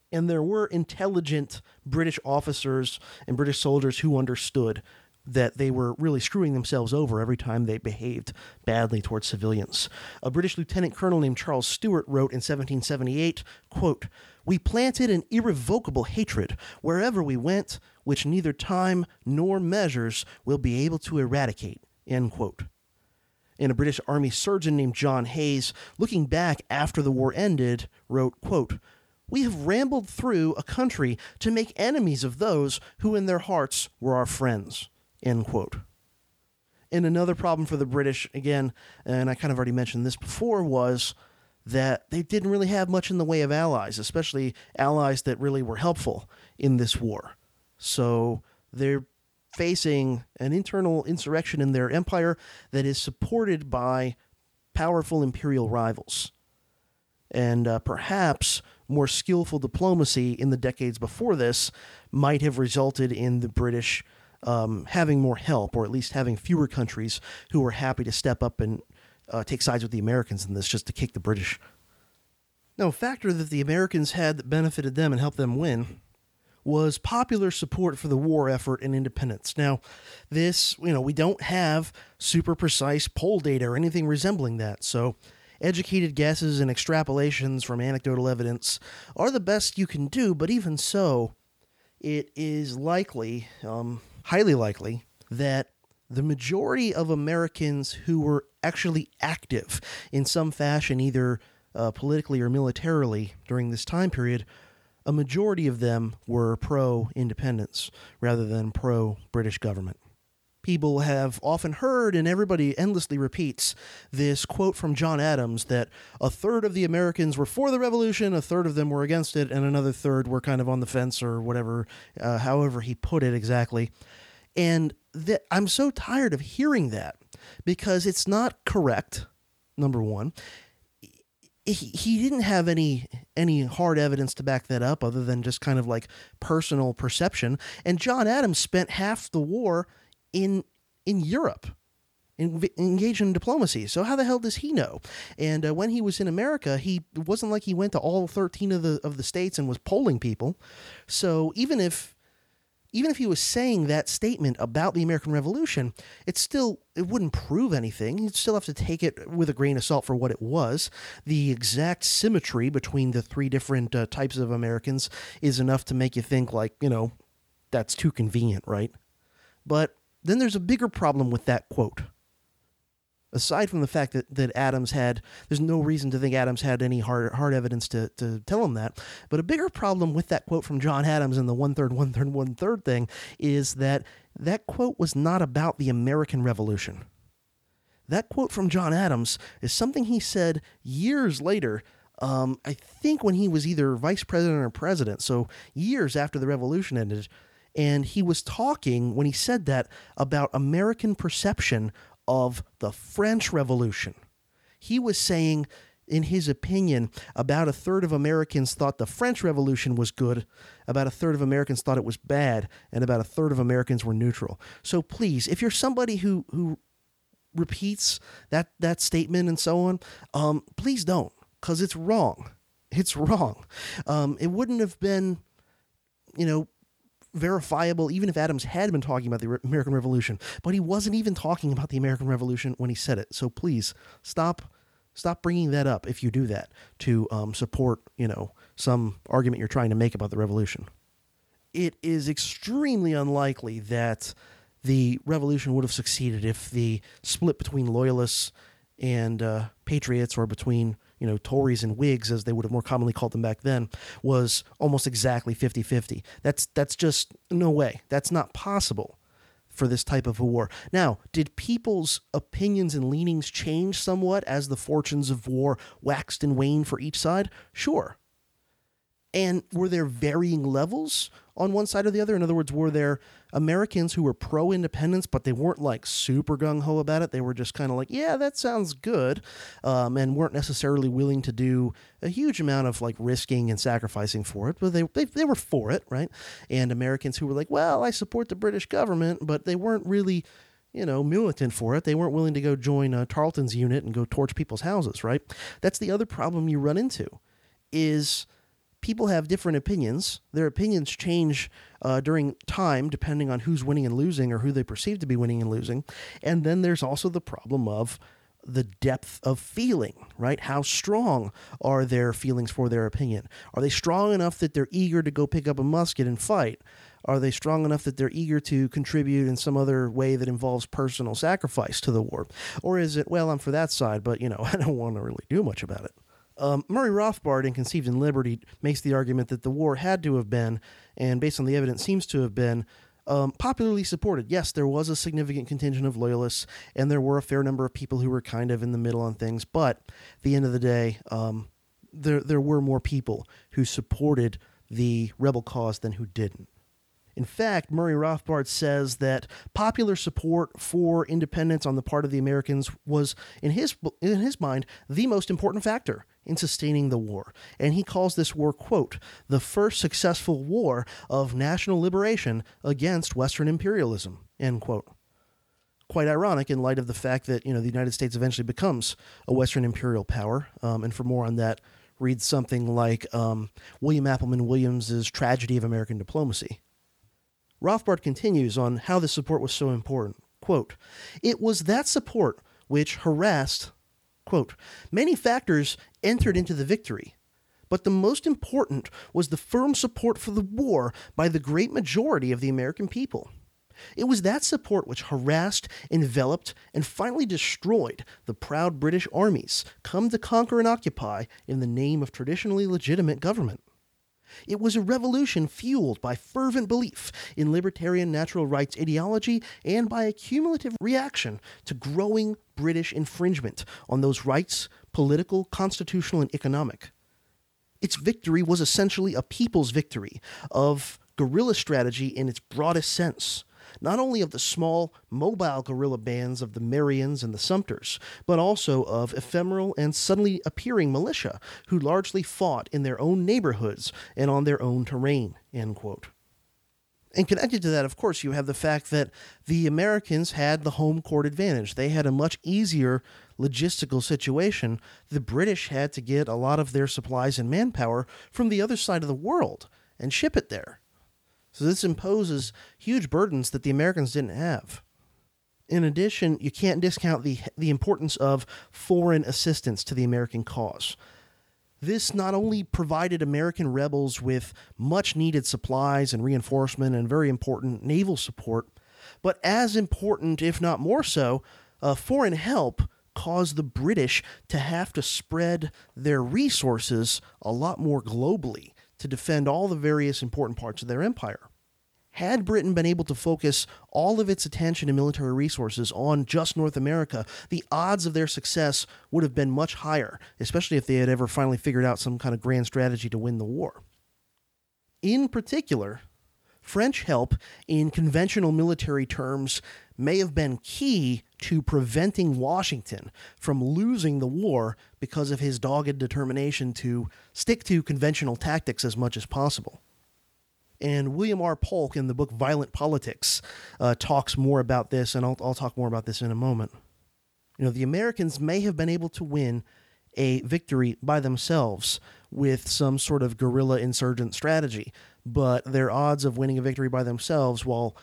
And there were intelligent British officers and British soldiers who understood that they were really screwing themselves over every time they behaved badly towards civilians. A British lieutenant colonel named Charles Stuart wrote in 1778, quote, "We planted an irrevocable hatred wherever we went, which neither time nor measures will be able to eradicate." End quote. And a British Army surgeon named John Hayes, looking back after the war ended, wrote, quote, we have rambled through a country to make enemies of those who in their hearts were our friends. End quote. And another problem for the British, again, and I kind of already mentioned this before, was that they didn't really have much in the way of allies, especially allies that really were helpful in this war. So they're facing an internal insurrection in their empire that is supported by powerful imperial rivals. And uh, perhaps more skillful diplomacy in the decades before this might have resulted in the British um, having more help, or at least having fewer countries who were happy to step up and uh, take sides with the Americans in this just to kick the British. Now, a factor that the Americans had that benefited them and helped them win was popular support for the war effort and independence. Now, this, you know, we don't have super precise poll data or anything resembling that, so educated guesses and extrapolations from anecdotal evidence are the best you can do, but even so, it is likely, um, highly likely that the majority of Americans who were actually active in some fashion, either uh, politically or militarily during this time period, a majority of them were pro independence rather than pro British government. People have often heard, and everybody endlessly repeats, this quote from John Adams that a third of the Americans were for the revolution, a third of them were against it, and another third were kind of on the fence or whatever, uh, however he put it exactly. And that I'm so tired of hearing that because it's not correct. Number one, he, he didn't have any any hard evidence to back that up other than just kind of like personal perception. And John Adams spent half the war in in Europe in, engaged in diplomacy. So how the hell does he know? And uh, when he was in America, he wasn't like he went to all 13 of the of the states and was polling people. So even if even if he was saying that statement about the American Revolution, it still it wouldn't prove anything. You'd still have to take it with a grain of salt for what it was. The exact symmetry between the three different uh, types of Americans is enough to make you think like, you know, that's too convenient, right? But then there's a bigger problem with that quote. Aside from the fact that, that Adams had, there's no reason to think Adams had any hard, hard evidence to, to tell him that. But a bigger problem with that quote from John Adams and the one third, one third, one third thing is that that quote was not about the American Revolution. That quote from John Adams is something he said years later. Um, I think when he was either vice president or president, so years after the revolution ended. And he was talking, when he said that, about American perception of the French Revolution. He was saying, in his opinion, about a third of Americans thought the French Revolution was good, about a third of Americans thought it was bad, and about a third of Americans were neutral. So please, if you're somebody who who repeats that that statement and so on, um, please don't, because it's wrong. It's wrong. Um, it wouldn't have been, you know, verifiable, even if Adams had been talking about the American Revolution. But he wasn't even talking about the American Revolution when he said it. So please stop, stop bringing that up if you do that to um, support, you know, some argument you're trying to make about the revolution. It is extremely unlikely that the revolution would have succeeded if the split between loyalists and uh, patriots, or between you know, Tories and Whigs, as they would have more commonly called them back then, was almost exactly 50 50. That's, that's just no way. That's not possible for this type of a war. Now, did people's opinions and leanings change somewhat as the fortunes of war waxed and waned for each side? Sure. And were there varying levels on one side or the other? In other words, were there Americans who were pro independence, but they weren't like super gung ho about it? They were just kind of like, yeah, that sounds good, um, and weren't necessarily willing to do a huge amount of like risking and sacrificing for it, but they, they, they were for it, right? And Americans who were like, well, I support the British government, but they weren't really you know, militant for it. They weren't willing to go join uh, Tarleton's unit and go torch people's houses, right? That's the other problem you run into is people have different opinions. Their opinions change uh, during time depending on who's winning and losing or who they perceive to be winning and losing. And then there's also the problem of the depth of feeling, right? How strong are their feelings for their opinion? Are they strong enough that they're eager to go pick up a musket and fight? Are they strong enough that they're eager to contribute in some other way that involves personal sacrifice to the war? Or is it, well, I'm for that side, but, you know, I don't want to really do much about it? Um, Murray Rothbard in Conceived in Liberty makes the argument that the war had to have been, and based on the evidence seems to have been, um, popularly supported. Yes, there was a significant contingent of loyalists, and there were a fair number of people who were kind of in the middle on things. But at the end of the day, um, there there were more people who supported the rebel cause than who didn't. In fact, Murray Rothbard says that popular support for independence on the part of the Americans was, in his in his mind, the most important factor in sustaining the war. And he calls this war, quote, the first successful war of national liberation against Western imperialism, end quote. Quite ironic in light of the fact that, you know, the United States eventually becomes a Western imperial power. Um, and for more on that, read something like um, William Appleman Williams's Tragedy of American Diplomacy. Rothbard continues on how this support was so important. Quote, It was that support which harassed Quote, Many factors entered into the victory, but the most important was the firm support for the war by the great majority of the American people. It was that support which harassed, enveloped, and finally destroyed the proud British armies come to conquer and occupy in the name of traditionally legitimate government. It was a revolution fueled by fervent belief in libertarian natural rights ideology and by a cumulative reaction to growing British infringement on those rights, political, constitutional, and economic. Its victory was essentially a people's victory of guerrilla strategy in its broadest sense not only of the small, mobile guerrilla bands of the Marions and the Sumters, but also of ephemeral and suddenly appearing militia who largely fought in their own neighborhoods and on their own terrain. End quote. And connected to that, of course, you have the fact that the Americans had the home court advantage. They had a much easier logistical situation. The British had to get a lot of their supplies and manpower from the other side of the world and ship it there. So this imposes huge burdens that the Americans didn't have. In addition, you can't discount the, the importance of foreign assistance to the American cause. This not only provided American rebels with much needed supplies and reinforcement and very important naval support, but as important, if not more so, uh, foreign help caused the British to have to spread their resources a lot more globally to defend all the various important parts of their empire. Had Britain been able to focus all of its attention and military resources on just North America, the odds of their success would have been much higher, especially if they had ever finally figured out some kind of grand strategy to win the war. In particular, French help in conventional military terms may have been key to preventing Washington from losing the war because of his dogged determination to stick to conventional tactics as much as possible. And William R. Polk in the book Violent Politics uh, talks more about this, and I'll, I'll talk more about this in a moment. You know, the Americans may have been able to win a victory by themselves with some sort of guerrilla insurgent strategy, but their odds of winning a victory by themselves, while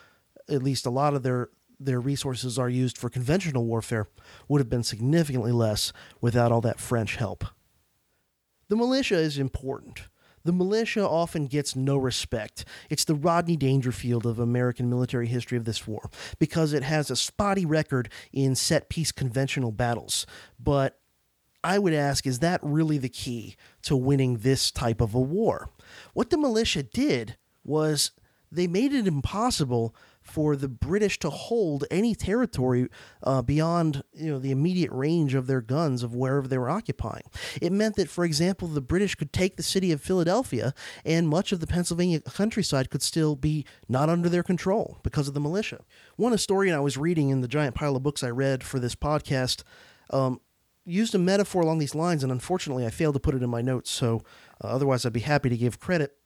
at least a lot of their their resources are used for conventional warfare, would have been significantly less without all that French help. The militia is important. The militia often gets no respect. It's the Rodney Dangerfield of American military history of this war because it has a spotty record in set piece conventional battles. But I would ask is that really the key to winning this type of a war? What the militia did was they made it impossible for the British to hold any territory uh, beyond you know the immediate range of their guns of wherever they were occupying. It meant that, for example, the British could take the city of Philadelphia, and much of the Pennsylvania countryside could still be not under their control because of the militia. One historian I was reading in the giant pile of books I read for this podcast. Um, used a metaphor along these lines, and unfortunately, I failed to put it in my notes. So, uh, otherwise, I'd be happy to give credit.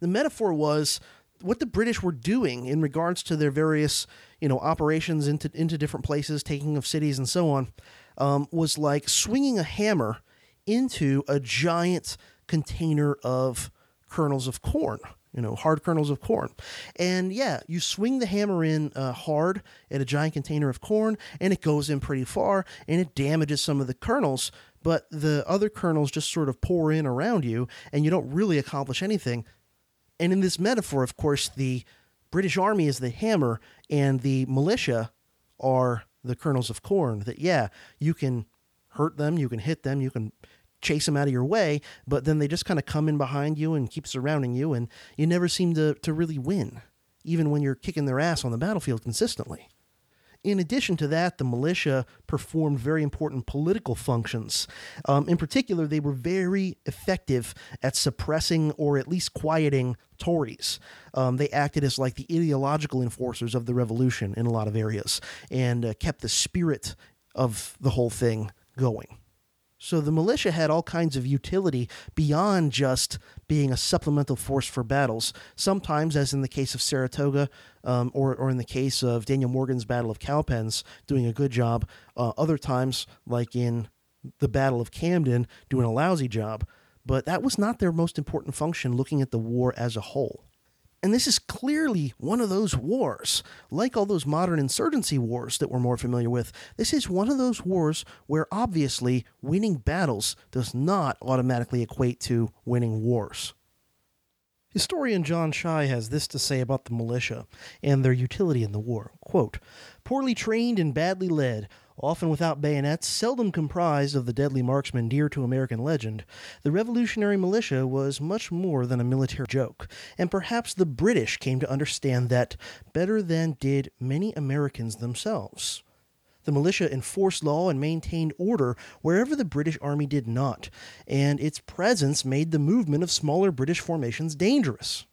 The metaphor was what the British were doing in regards to their various, you know, operations into into different places, taking of cities and so on, um, was like swinging a hammer into a giant container of kernels of corn. You know, hard kernels of corn. And yeah, you swing the hammer in uh, hard at a giant container of corn, and it goes in pretty far, and it damages some of the kernels, but the other kernels just sort of pour in around you, and you don't really accomplish anything. And in this metaphor, of course, the British Army is the hammer and the militia are the kernels of corn. That, yeah, you can hurt them, you can hit them, you can chase them out of your way, but then they just kind of come in behind you and keep surrounding you, and you never seem to, to really win, even when you're kicking their ass on the battlefield consistently. In addition to that, the militia performed very important political functions. Um, in particular, they were very effective at suppressing or at least quieting Tories. Um, they acted as like the ideological enforcers of the revolution in a lot of areas and uh, kept the spirit of the whole thing going. So the militia had all kinds of utility beyond just being a supplemental force for battles. Sometimes, as in the case of Saratoga, um, or, or in the case of Daniel Morgan's Battle of Cowpens, doing a good job. Uh, other times, like in the Battle of Camden, doing a lousy job. But that was not their most important function looking at the war as a whole. And this is clearly one of those wars. Like all those modern insurgency wars that we're more familiar with, this is one of those wars where obviously winning battles does not automatically equate to winning wars. Historian John Shy has this to say about the militia and their utility in the war. Quote, Poorly trained and badly led, often without bayonets, seldom comprised of the deadly marksmen dear to American legend, the Revolutionary militia was much more than a military joke, and perhaps the British came to understand that better than did many Americans themselves. The militia enforced law and maintained order wherever the British Army did not, and its presence made the movement of smaller British formations dangerous.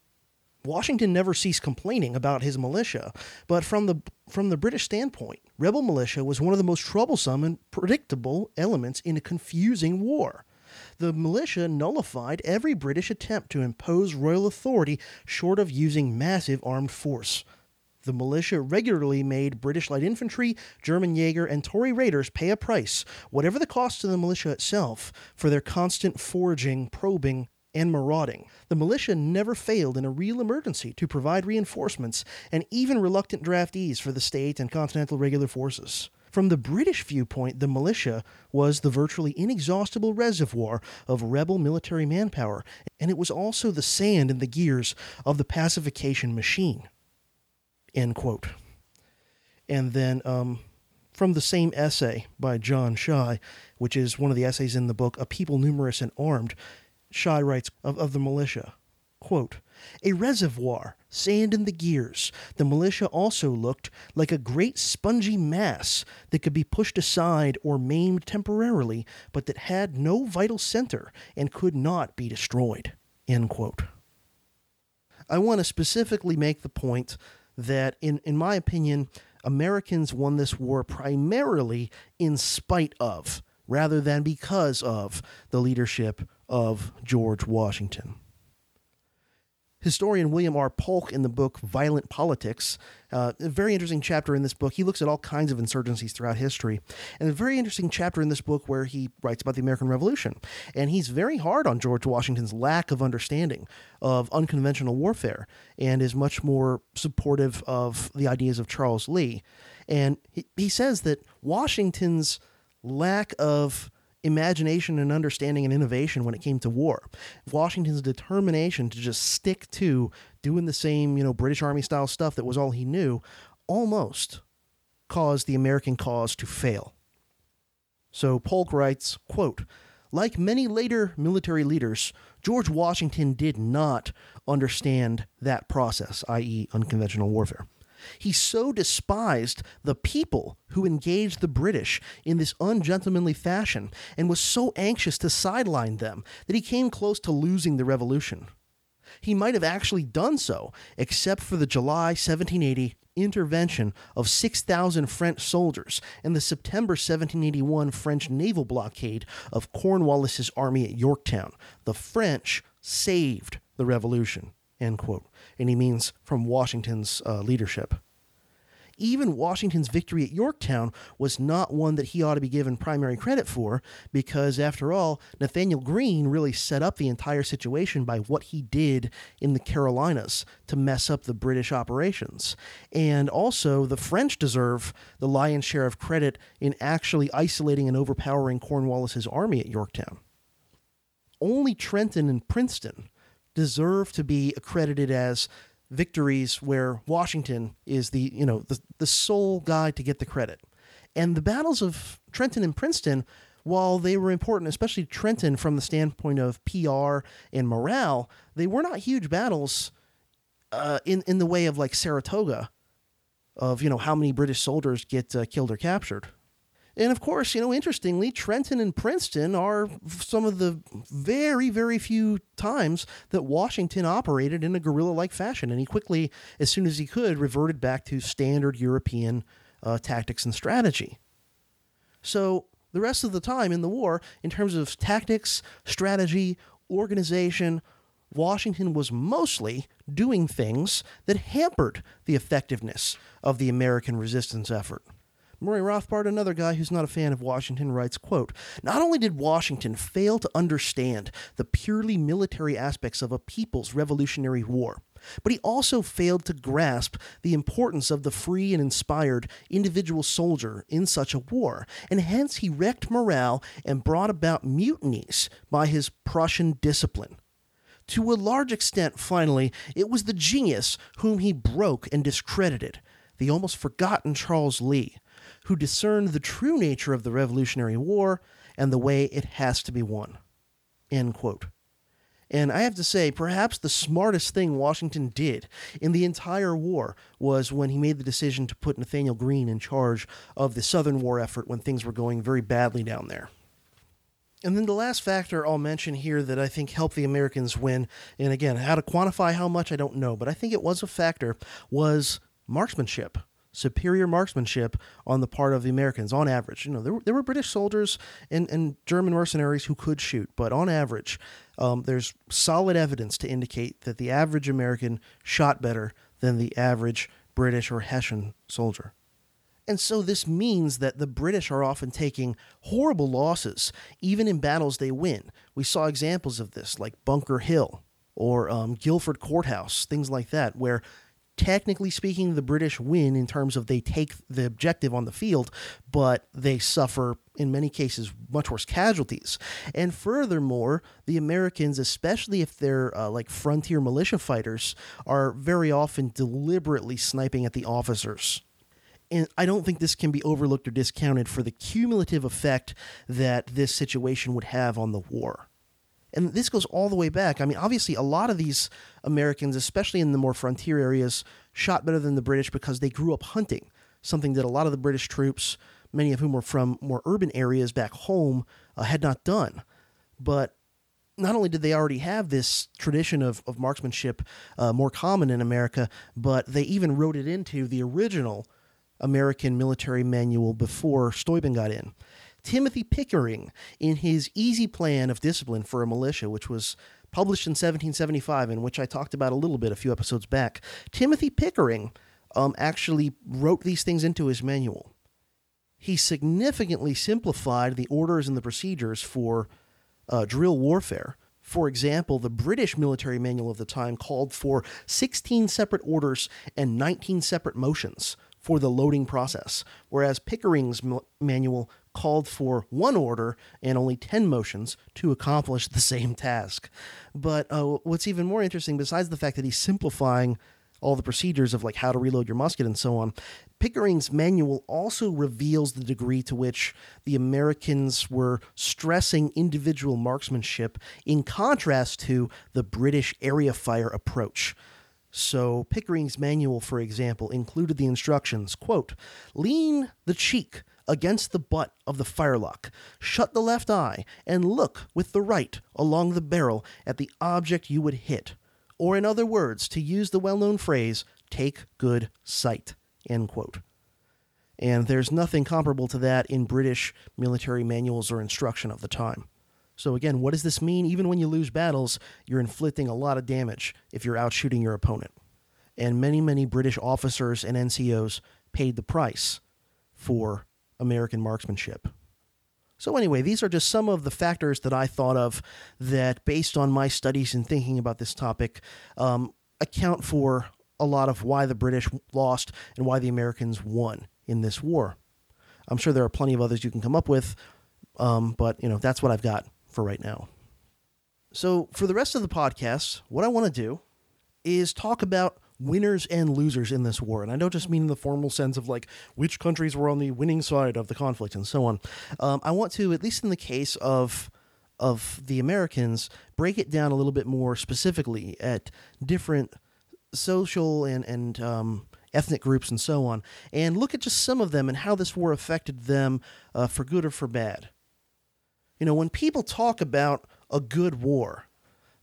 Washington never ceased complaining about his militia, but from the from the British standpoint, rebel militia was one of the most troublesome and predictable elements in a confusing war. The militia nullified every British attempt to impose royal authority short of using massive armed force. The militia regularly made British light infantry, German Jaeger, and Tory raiders pay a price, whatever the cost to the militia itself, for their constant foraging, probing, and marauding. The militia never failed in a real emergency to provide reinforcements and even reluctant draftees for the state and continental regular forces. From the British viewpoint, the militia was the virtually inexhaustible reservoir of rebel military manpower, and it was also the sand in the gears of the pacification machine. End quote. And then um, from the same essay by John Shy, which is one of the essays in the book A People Numerous and Armed, Shy writes of, of the militia, quote, a reservoir, sand in the gears. The militia also looked like a great spongy mass that could be pushed aside or maimed temporarily, but that had no vital center and could not be destroyed. End quote. I want to specifically make the point that, in, in my opinion, Americans won this war primarily in spite of, rather than because of, the leadership of George Washington. Historian William R. Polk, in the book Violent Politics, uh, a very interesting chapter in this book. He looks at all kinds of insurgencies throughout history. And a very interesting chapter in this book where he writes about the American Revolution. And he's very hard on George Washington's lack of understanding of unconventional warfare and is much more supportive of the ideas of Charles Lee. And he, he says that Washington's lack of imagination and understanding and innovation when it came to war. Washington's determination to just stick to doing the same, you know, British Army style stuff that was all he knew almost caused the American cause to fail. So Polk writes, quote, like many later military leaders, George Washington did not understand that process, i.e., unconventional warfare. He so despised the people who engaged the British in this ungentlemanly fashion and was so anxious to sideline them that he came close to losing the revolution. He might have actually done so, except for the July 1780 intervention of 6,000 French soldiers and the September 1781 French naval blockade of Cornwallis's army at Yorktown. The French saved the revolution. End quote and he means from Washington's uh, leadership. Even Washington's victory at Yorktown was not one that he ought to be given primary credit for, because after all, Nathanael Greene really set up the entire situation by what he did in the Carolinas to mess up the British operations. And also, the French deserve the lion's share of credit in actually isolating and overpowering Cornwallis's army at Yorktown. Only Trenton and Princeton deserve to be accredited as victories where Washington is the, you know, the, the sole guy to get the credit. And the battles of Trenton and Princeton, while they were important, especially Trenton from the standpoint of PR and morale, they were not huge battles uh, in, in the way of like Saratoga, of, you know, how many British soldiers get uh, killed or captured. And of course, you know, interestingly, Trenton and Princeton are some of the very, very few times that Washington operated in a guerrilla like fashion. And he quickly, as soon as he could, reverted back to standard European uh, tactics and strategy. So the rest of the time in the war, in terms of tactics, strategy, organization, Washington was mostly doing things that hampered the effectiveness of the American resistance effort. Murray Rothbard, another guy who's not a fan of Washington, writes, quote, Not only did Washington fail to understand the purely military aspects of a people's revolutionary war, but he also failed to grasp the importance of the free and inspired individual soldier in such a war, and hence he wrecked morale and brought about mutinies by his Prussian discipline. To a large extent, finally, it was the genius whom he broke and discredited, the almost forgotten Charles Lee, who discerned the true nature of the Revolutionary War and the way it has to be won. End quote. And I have to say, perhaps the smartest thing Washington did in the entire war was when he made the decision to put Nathanael Greene in charge of the Southern war effort when things were going very badly down there. And then the last factor I'll mention here that I think helped the Americans win, and again, how to quantify how much I don't know, but I think it was a factor, was marksmanship superior marksmanship on the part of the Americans on average. You know, there, there were British soldiers and, and German mercenaries who could shoot, but on average, um, there's solid evidence to indicate that the average American shot better than the average British or Hessian soldier. And so this means that the British are often taking horrible losses, even in battles they win. We saw examples of this, like Bunker Hill or um, Guilford Courthouse, things like that, where technically speaking, the British win in terms of they take the objective on the field, but they suffer in many cases much worse casualties. And furthermore, the Americans, especially if they're uh, like frontier militia fighters, are very often deliberately sniping at the officers. and I don't think this can be overlooked or discounted for the cumulative effect that this situation would have on the war. And this goes all the way back. I mean, obviously, a lot of these Americans, especially in the more frontier areas, shot better than the British because they grew up hunting, something that a lot of the British troops, many of whom were from more urban areas back home, uh, had not done. But not only did they already have this tradition of, of marksmanship uh, more common in America, but they even wrote it into the original American military manual before Steuben got in. Timothy Pickering, in his Easy Plan of Discipline for a Militia, which was published in 1775, and which I talked about a little bit a few episodes back, Timothy Pickering um, actually wrote these things into his manual. He significantly simplified the orders and the procedures for uh, drill warfare. For example, the British military manual of the time called for 16 separate orders and 19 separate motions for the loading process, whereas Pickering's manual called for one order and only 10 motions to accomplish the same task. But uh, what's even more interesting, besides the fact that he's simplifying all the procedures of like how to reload your musket and so on, Pickering's manual also reveals the degree to which the Americans were stressing individual marksmanship in contrast to the British area fire approach. So Pickering's manual, for example, included the instructions, quote, lean the cheek against the butt of the firelock, shut the left eye, and look with the right along the barrel at the object you would hit. Or in other words, to use the well-known phrase, take good sight. End quote. And there's nothing comparable to that in British military manuals or instruction of the time. So, again, what does this mean? Even when you lose battles, you're inflicting a lot of damage if you're out shooting your opponent. And many, many British officers and NCOs paid the price for American marksmanship. So, anyway, these are just some of the factors that I thought of that, based on my studies and thinking about this topic, um, account for a lot of why the British lost and why the Americans won in this war. I'm sure there are plenty of others you can come up with, um, but you know that's what I've got for right now. So for the rest of the podcast, what I want to do is talk about winners and losers in this war, and I don't just mean in the formal sense of like which countries were on the winning side of the conflict and so on. Um, I want to, at least in the case of of the Americans, break it down a little bit more specifically at different social and and um, ethnic groups and so on, and look at just some of them and how this war affected them uh, for good or for bad. You know, when people talk about a good war,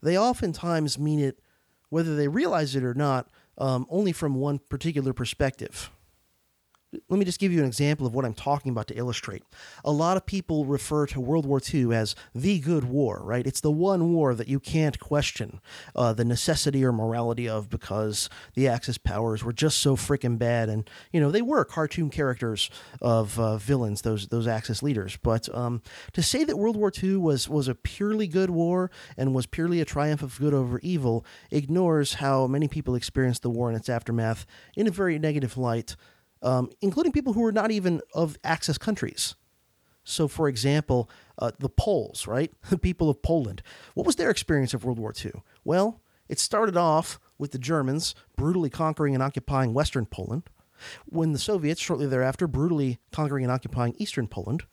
they oftentimes mean it, whether they realize it or not, um, only from one particular perspective let me just give you an example of what I'm talking about to illustrate. A lot of people refer to World War II as the good war, right? It's the one war that you can't question uh, the necessity or morality of because the Axis powers were just so freaking bad, and you know they were cartoon characters of uh, villains, those those Axis leaders. But um, to say that World War II was was a purely good war and was purely a triumph of good over evil ignores how many people experienced the war and its aftermath in a very negative light um, including people who were not even of Axis countries. So, for example, uh, the Poles, right? The people of Poland. What was their experience of World War II? Well, it started off with the Germans brutally conquering and occupying Western Poland, when the Soviets, shortly thereafter, brutally conquering and occupying Eastern Poland.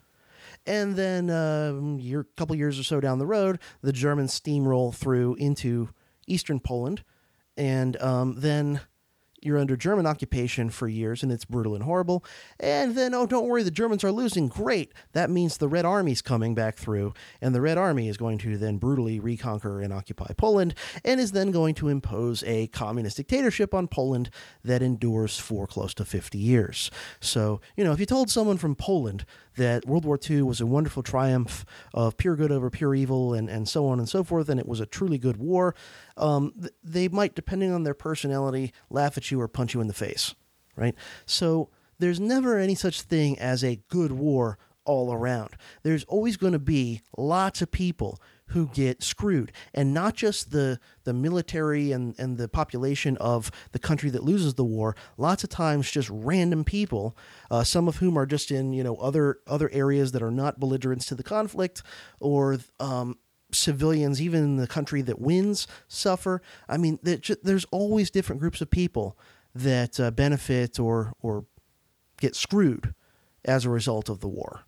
And then um, a couple years or so down the road, the Germans steamroll through into Eastern Poland. And um, then you're under German occupation for years and it's brutal and horrible. And then, oh, don't worry, the Germans are losing. Great. That means the Red Army's coming back through, and the Red Army is going to then brutally reconquer and occupy Poland and is then going to impose a communist dictatorship on Poland that endures for close to 50 years. So, you know, if you told someone from Poland that World War II was a wonderful triumph of pure good over pure evil and, and so on and so forth, and it was a truly good war, um, they might, depending on their personality, laugh at you or punch you in the face, right? So there's never any such thing as a good war all around. There's always going to be lots of people who get screwed, and not just the the military and and the population of the country that loses the war. Lots of times, just random people, uh, some of whom are just in you know other other areas that are not belligerents to the conflict, or um, civilians, even in the country that wins, suffer. I mean, there's always different groups of people that uh, benefit or or get screwed as a result of the war,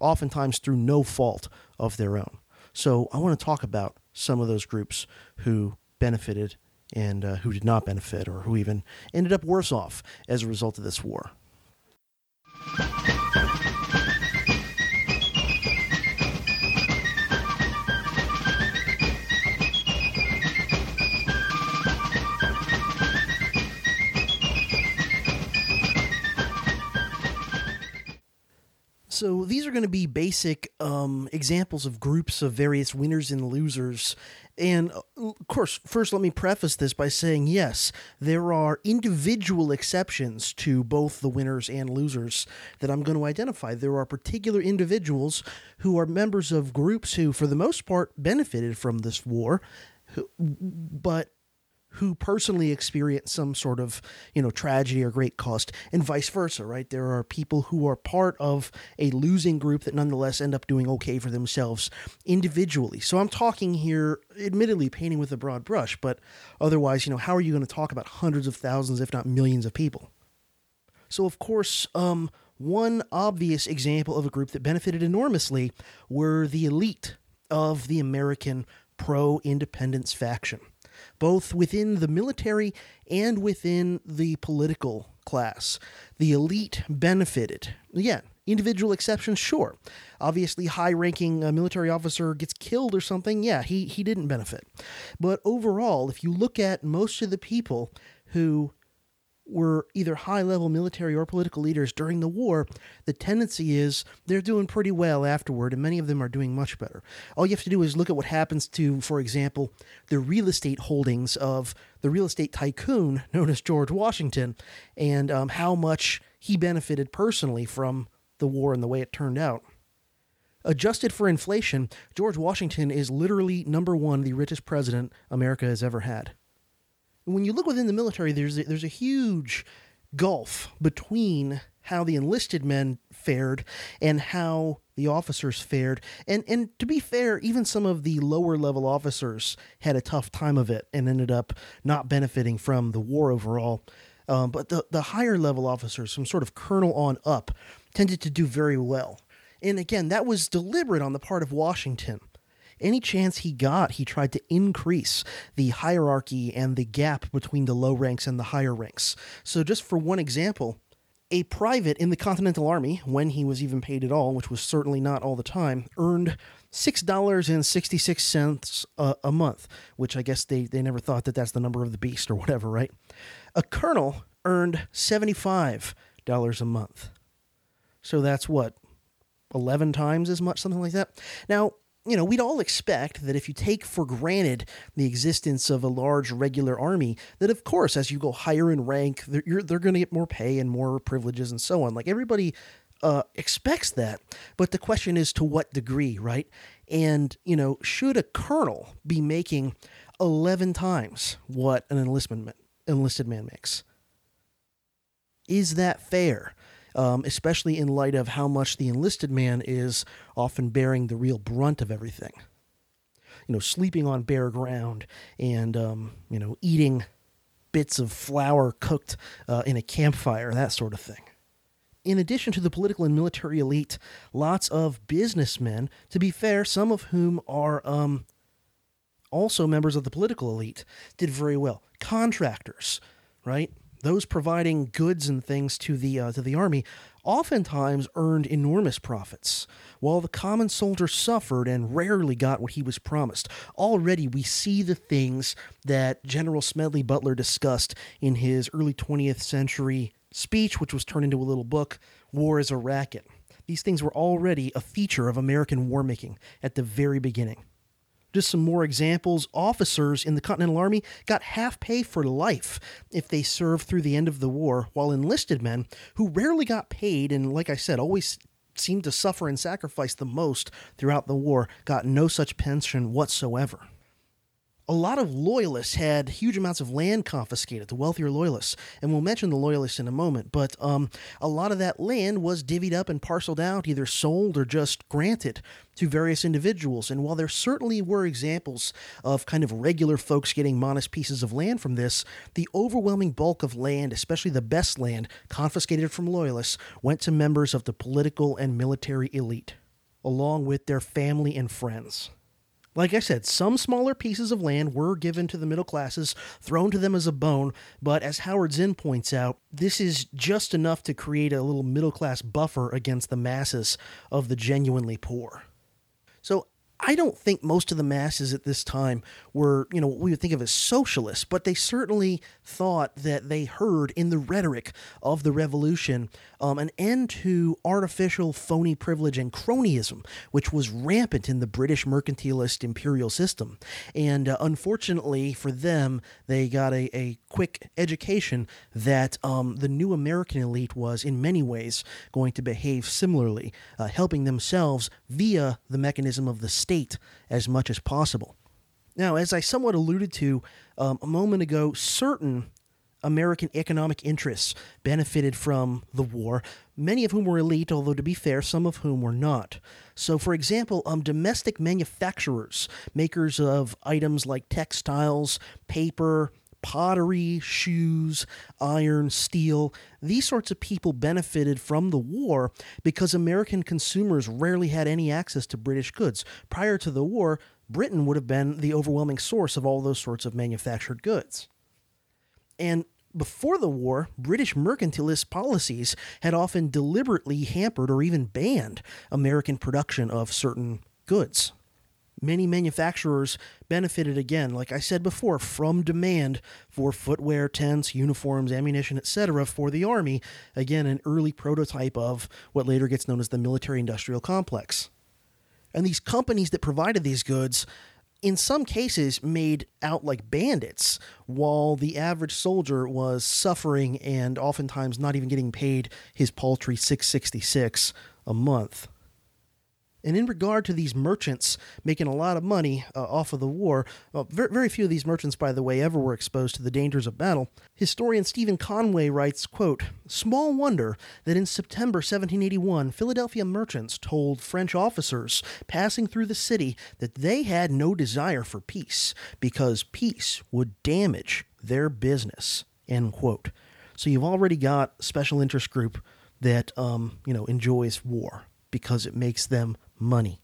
oftentimes through no fault of their own. So I want to talk about some of those groups who benefited and uh, who did not benefit or who even ended up worse off as a result of this war. So these are going to be basic um, examples of groups of various winners and losers. And uh, of course, first let me preface this by saying yes, there are individual exceptions to both the winners and losers that I'm going to identify. There are particular individuals who are members of groups who, for the most part, benefited from this war, but who personally experience some sort of you know tragedy or great cost and vice versa right? There are people who are part of a losing group that nonetheless end up doing okay for themselves individually. So i'm talking here admittedly painting with a broad brush but otherwise you know how are you going to talk about hundreds of thousands if not millions of people? So of course um, one obvious example of a group that benefited enormously were the elite of the american pro-independence faction both within the military and within the political class. The elite benefited. Again, individual exceptions, sure. Obviously, high ranking uh, military officer gets killed or something, yeah, he, he didn't benefit. But overall, if you look at most of the people who were either high level military or political leaders during the war, the tendency is they're doing pretty well afterward, and many of them are doing much better. All you have to do is look at what happens to, for example, the real estate holdings of the real estate tycoon known as George Washington, and um, how much he benefited personally from the war and the way it turned out. Adjusted for inflation, George Washington is literally number one, the richest president America has ever had when you look within the military, there's a, there's a huge gulf between how the enlisted men fared and how the officers fared. And and to be fair, even some of the lower level officers had a tough time of it and ended up not benefiting from the war overall. Um, but the, the higher level officers, from sort of colonel on up, tended to do very well. And again, that was deliberate on the part of Washington any chance he got, he tried to increase the hierarchy and the gap between the low ranks and the higher ranks. So, just for one example, a private in the Continental Army, when he was even paid at all, which was certainly not all the time, earned $6.66 a, a month, which I guess they, they never thought that that's the number of the beast or whatever, right? A colonel earned $75 a month. So that's what, 11 times as much, something like that. Now, you know, we'd all expect that if you take for granted the existence of a large regular army, that of course, as you go higher in rank, they're, they're going to get more pay and more privileges and so on. Like everybody uh, expects that. But the question is to what degree, right? And, you know, should a colonel be making 11 times what an enlistment, enlisted man makes? Is that fair? Um, especially in light of how much the enlisted man is often bearing the real brunt of everything. You know, sleeping on bare ground and, um, you know, eating bits of flour cooked uh, in a campfire, that sort of thing. In addition to the political and military elite, lots of businessmen, to be fair, some of whom are um, also members of the political elite, did very well. Contractors, right? Those providing goods and things to the uh, to the army oftentimes earned enormous profits, while the common soldier suffered and rarely got what he was promised. Already we see the things that General Smedley Butler discussed in his early 20th century speech, which was turned into a little book, War is a Racket. These things were already a feature of American war making at the very beginning. Just some more examples. Officers in the Continental Army got half pay for life if they served through the end of the war, while enlisted men, who rarely got paid and, like I said, always seemed to suffer and sacrifice the most throughout the war, got no such pension whatsoever. A lot of loyalists had huge amounts of land confiscated, the wealthier loyalists. And we'll mention the loyalists in a moment, but um, a lot of that land was divvied up and parceled out, either sold or just granted to various individuals. And while there certainly were examples of kind of regular folks getting modest pieces of land from this, the overwhelming bulk of land, especially the best land confiscated from loyalists, went to members of the political and military elite, along with their family and friends. Like I said, some smaller pieces of land were given to the middle classes, thrown to them as a bone, but as Howard Zinn points out, this is just enough to create a little middle class buffer against the masses of the genuinely poor. I don't think most of the masses at this time were, you know, what we would think of as socialists, but they certainly thought that they heard in the rhetoric of the revolution um, an end to artificial, phony privilege and cronyism, which was rampant in the British mercantilist imperial system. And uh, unfortunately for them, they got a, a quick education that um, the new American elite was, in many ways, going to behave similarly, uh, helping themselves via the mechanism of the state as much as possible. Now, as I somewhat alluded to um, a moment ago, certain American economic interests benefited from the war, many of whom were elite, although to be fair, some of whom were not. So, for example, um, domestic manufacturers, makers of items like textiles, paper, pottery, shoes, iron, steel, these sorts of people benefited from the war because American consumers rarely had any access to British goods. Prior to the war, Britain would have been the overwhelming source of all those sorts of manufactured goods. And before the war, British mercantilist policies had often deliberately hampered or even banned American production of certain goods many manufacturers benefited again, like I said before, from demand for footwear, tents, uniforms, ammunition, etc. for the Army. Again, an early prototype of what later gets known as the military industrial complex. And these companies that provided these goods, in some cases, made out like bandits, while the average soldier was suffering and oftentimes not even getting paid his paltry 666 a month. And in regard to these merchants making a lot of money uh, off of the war, well, very, very few of these merchants, by the way, ever were exposed to the dangers of battle. Historian Stephen Conway writes, quote, Small wonder that in September 1781, Philadelphia merchants told French officers passing through the city that they had no desire for peace because peace would damage their business, end quote. So you've already got special interest group that, um, you know, enjoys war because it makes them money.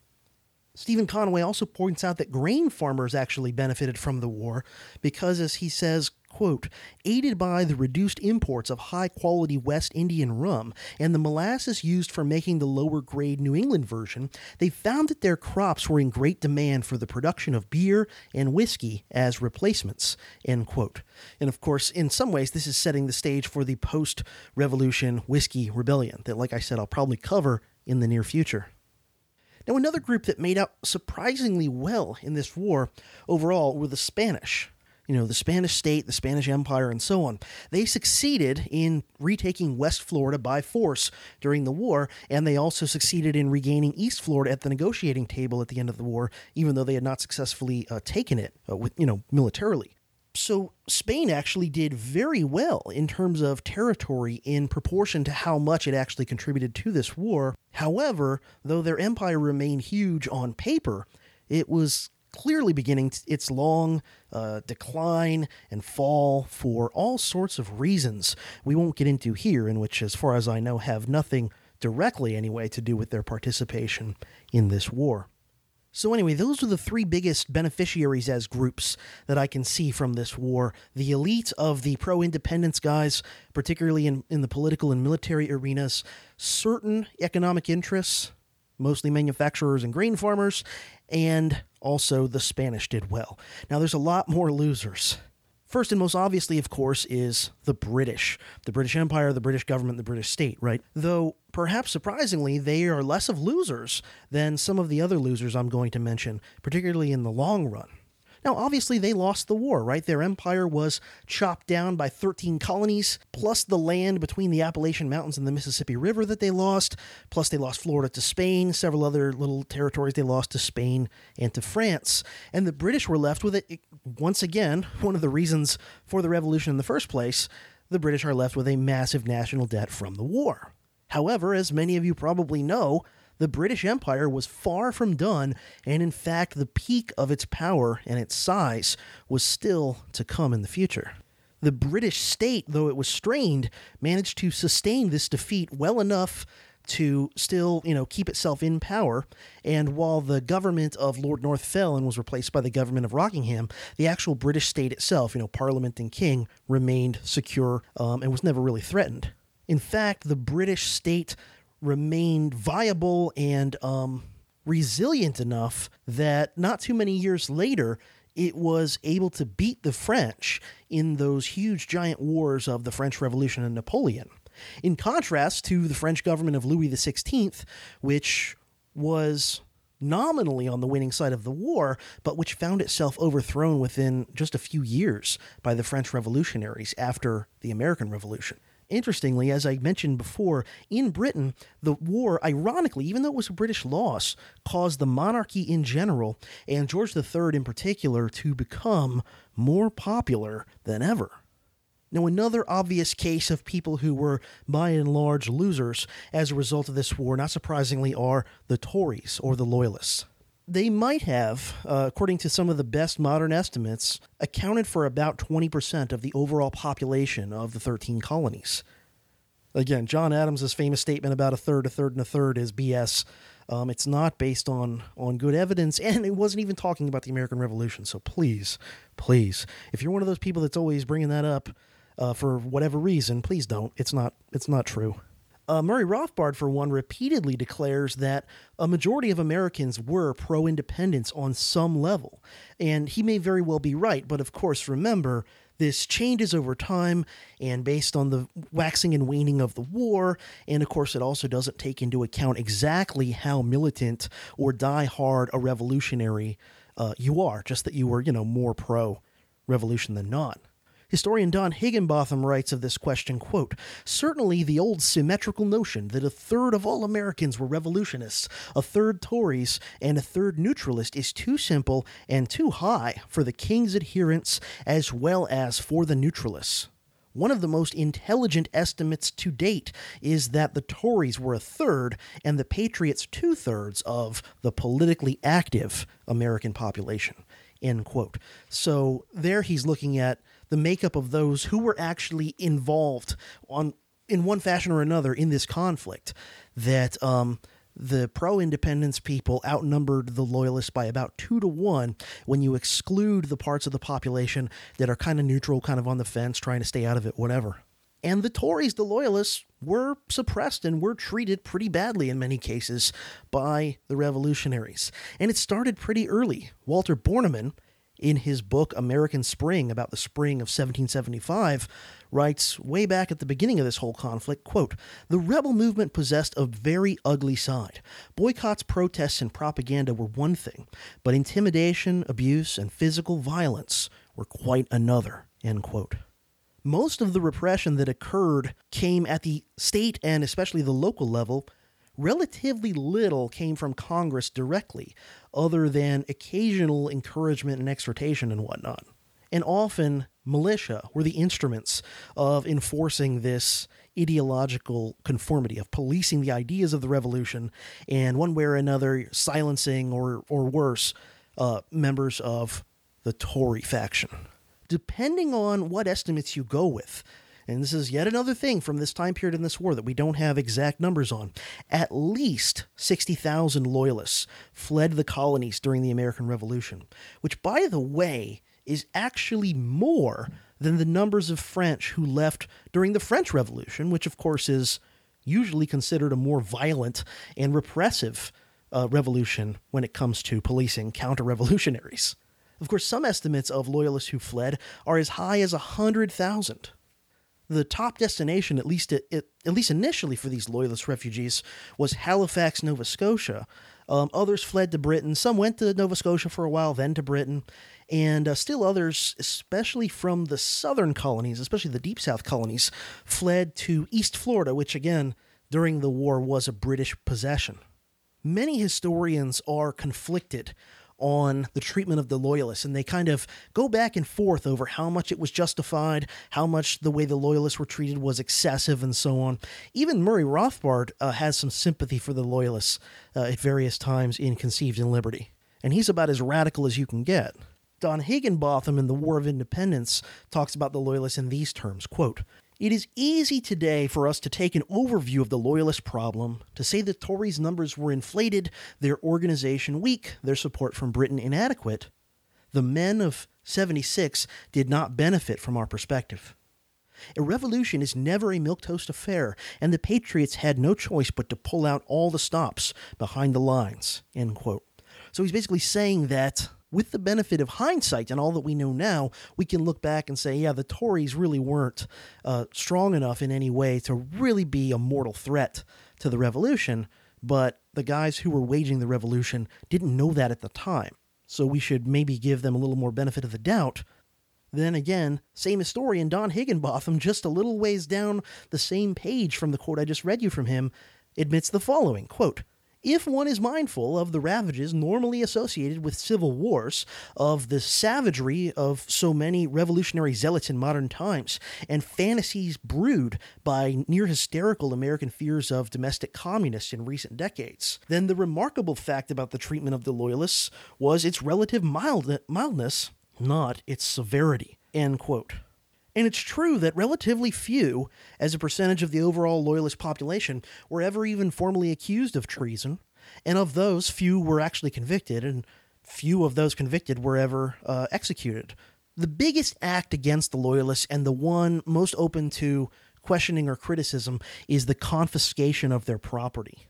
Stephen Conway also points out that grain farmers actually benefited from the war because, as he says, quote, aided by the reduced imports of high quality West Indian rum and the molasses used for making the lower grade New England version, they found that their crops were in great demand for the production of beer and whiskey as replacements, end quote. And of course, in some ways, this is setting the stage for the post revolution whiskey rebellion that, like I said, I'll probably cover in the near future. Now, another group that made out surprisingly well in this war overall were the Spanish. You know, the Spanish state, the Spanish Empire, and so on. They succeeded in retaking West Florida by force during the war, and they also succeeded in regaining East Florida at the negotiating table at the end of the war, even though they had not successfully uh, taken it, uh, with, you know, militarily so Spain actually did very well in terms of territory in proportion to how much it actually contributed to this war. However, though their empire remained huge on paper, it was clearly beginning its long uh, decline and fall for all sorts of reasons we won't get into here, and which, as far as I know, have nothing directly anyway to do with their participation in this war. So, anyway, those are the three biggest beneficiaries as groups that I can see from this war. The elite of the pro independence guys, particularly in, in the political and military arenas, certain economic interests, mostly manufacturers and grain farmers, and also the Spanish did well. Now, there's a lot more losers. First and most obviously, of course, is the British, the British Empire, the British government, the British state, right? Though, perhaps surprisingly, they are less of losers than some of the other losers I'm going to mention, particularly in the long run. Now, obviously, they lost the war, right? Their empire was chopped down by 13 colonies, plus the land between the Appalachian Mountains and the Mississippi River that they lost, plus they lost Florida to Spain, several other little territories they lost to Spain and to France. And the British were left with it, once again, one of the reasons for the revolution in the first place. The British are left with a massive national debt from the war. However, as many of you probably know, the British Empire was far from done, and in fact, the peak of its power and its size was still to come in the future. The British state, though it was strained, managed to sustain this defeat well enough to still, you know, keep itself in power. And while the government of Lord North fell and was replaced by the government of Rockingham, the actual British state itself, you know, Parliament and King, remained secure um, and was never really threatened. In fact, the British state remained viable and um, resilient enough that not too many years later, it was able to beat the French in those huge giant wars of the French Revolution and Napoleon. In contrast to the French government of Louis XVI, which was nominally on the winning side of the war, but which found itself overthrown within just a few years by the French revolutionaries after the American Revolution. Interestingly, as I mentioned before, in Britain, the war, ironically, even though it was a British loss, caused the monarchy in general and George III in particular to become more popular than ever. Now, another obvious case of people who were by and large losers as a result of this war, not surprisingly, are the Tories or the Loyalists they might have, uh, according to some of the best modern estimates, accounted for about 20% of the overall population of the 13 colonies. Again, John Adams' famous statement about a third, a third, and a third is BS. Um, it's not based on, on good evidence, and it wasn't even talking about the American Revolution. So please, please, if you're one of those people that's always bringing that up uh, for whatever reason, please don't. It's not. It's not true. Uh, Murray Rothbard, for one, repeatedly declares that a majority of Americans were pro independence on some level. And he may very well be right, but of course, remember, this changes over time and based on the waxing and waning of the war. And of course, it also doesn't take into account exactly how militant or die hard a revolutionary uh, you are, just that you were, you know, more pro revolution than not. Historian Don Higginbotham writes of this question, quote, Certainly the old symmetrical notion that a third of all Americans were revolutionists, a third Tories, and a third neutralist is too simple and too high for the king's adherents as well as for the neutralists. One of the most intelligent estimates to date is that the Tories were a third and the Patriots two thirds of the politically active American population. End quote. So there he's looking at the makeup of those who were actually involved on in one fashion or another in this conflict. That um, the pro independence people outnumbered the loyalists by about two to one when you exclude the parts of the population that are kind of neutral, kind of on the fence, trying to stay out of it, whatever. And the Tories, the loyalists, were suppressed and were treated pretty badly in many cases by the revolutionaries. And it started pretty early. Walter Borneman, in his book American Spring about the spring of 1775 writes way back at the beginning of this whole conflict quote the rebel movement possessed a very ugly side. Boycotts protests and propaganda were one thing but intimidation abuse and physical violence were quite another end quote. Most of the repression that occurred came at the state and especially the local level relatively little came from Congress directly, other than occasional encouragement and exhortation and whatnot. And often, militia were the instruments of enforcing this ideological conformity, of policing the ideas of the revolution, and one way or another silencing or, or worse, uh, members of the Tory faction. Depending on what estimates you go with, and this is yet another thing from this time period in this war that we don't have exact numbers on, at least 60,000 loyalists fled the colonies during the American Revolution, which, by the way, is actually more than the numbers of French who left during the French Revolution, which, of course, is usually considered a more violent and repressive uh, revolution when it comes to policing counter revolutionaries. Of course, some estimates of loyalists who fled are as high as 100,000 the top destination, at least at, at least initially for these loyalist refugees, was Halifax, Nova Scotia. Um, others fled to Britain. Some went to Nova Scotia for a while, then to Britain. And uh, still others, especially from the southern colonies, especially the Deep South colonies, fled to East Florida, which again, during the war, was a British possession. Many historians are conflicted on the treatment of the loyalists, and they kind of go back and forth over how much it was justified, how much the way the loyalists were treated was excessive, and so on. Even Murray Rothbard uh, has some sympathy for the loyalists uh, at various times in Conceived in Liberty, and he's about as radical as you can get. Don Higginbotham in the War of Independence talks about the loyalists in these terms quote, it is easy today for us to take an overview of the Loyalist problem, to say that Tories' numbers were inflated, their organization weak, their support from Britain inadequate. The men of 76 did not benefit from our perspective. A revolution is never a milquetoast affair, and the Patriots had no choice but to pull out all the stops behind the lines. So he's basically saying that with the benefit of hindsight and all that we know now, we can look back and say, yeah, the Tories really weren't uh, strong enough in any way to really be a mortal threat to the revolution. But the guys who were waging the revolution didn't know that at the time. So we should maybe give them a little more benefit of the doubt. Then again, same historian Don Higginbotham, just a little ways down the same page from the quote I just read you from him, admits the following quote, if one is mindful of the ravages normally associated with civil wars, of the savagery of so many revolutionary zealots in modern times, and fantasies brewed by near hysterical American fears of domestic communists in recent decades, then the remarkable fact about the treatment of the Loyalists was its relative mild- mildness, not its severity. End quote. And it's true that relatively few, as a percentage of the overall Loyalist population, were ever even formally accused of treason, and of those, few were actually convicted, and few of those convicted were ever uh, executed. The biggest act against the Loyalists, and the one most open to questioning or criticism, is the confiscation of their property.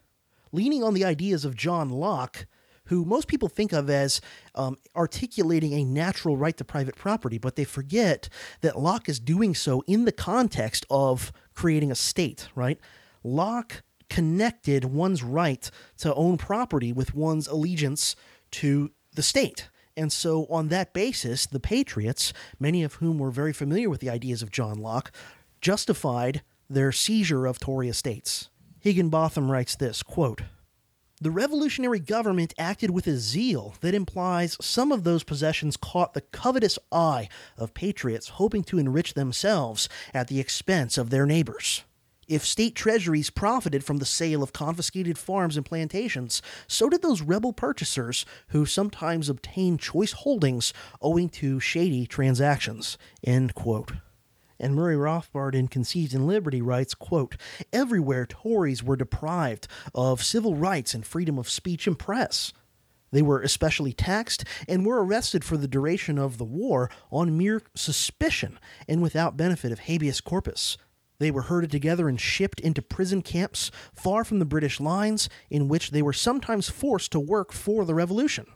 Leaning on the ideas of John Locke, who most people think of as um, articulating a natural right to private property, but they forget that Locke is doing so in the context of creating a state, right? Locke connected one's right to own property with one's allegiance to the state. And so, on that basis, the Patriots, many of whom were very familiar with the ideas of John Locke, justified their seizure of Tory estates. Higginbotham writes this quote, the revolutionary government acted with a zeal that implies some of those possessions caught the covetous eye of patriots hoping to enrich themselves at the expense of their neighbors. If state treasuries profited from the sale of confiscated farms and plantations, so did those rebel purchasers who sometimes obtained choice holdings owing to shady transactions. End quote. And Murray Rothbard in Conceived in Liberty writes, quote, Everywhere Tories were deprived of civil rights and freedom of speech and press. They were especially taxed and were arrested for the duration of the war on mere suspicion and without benefit of habeas corpus. They were herded together and shipped into prison camps far from the British lines, in which they were sometimes forced to work for the revolution.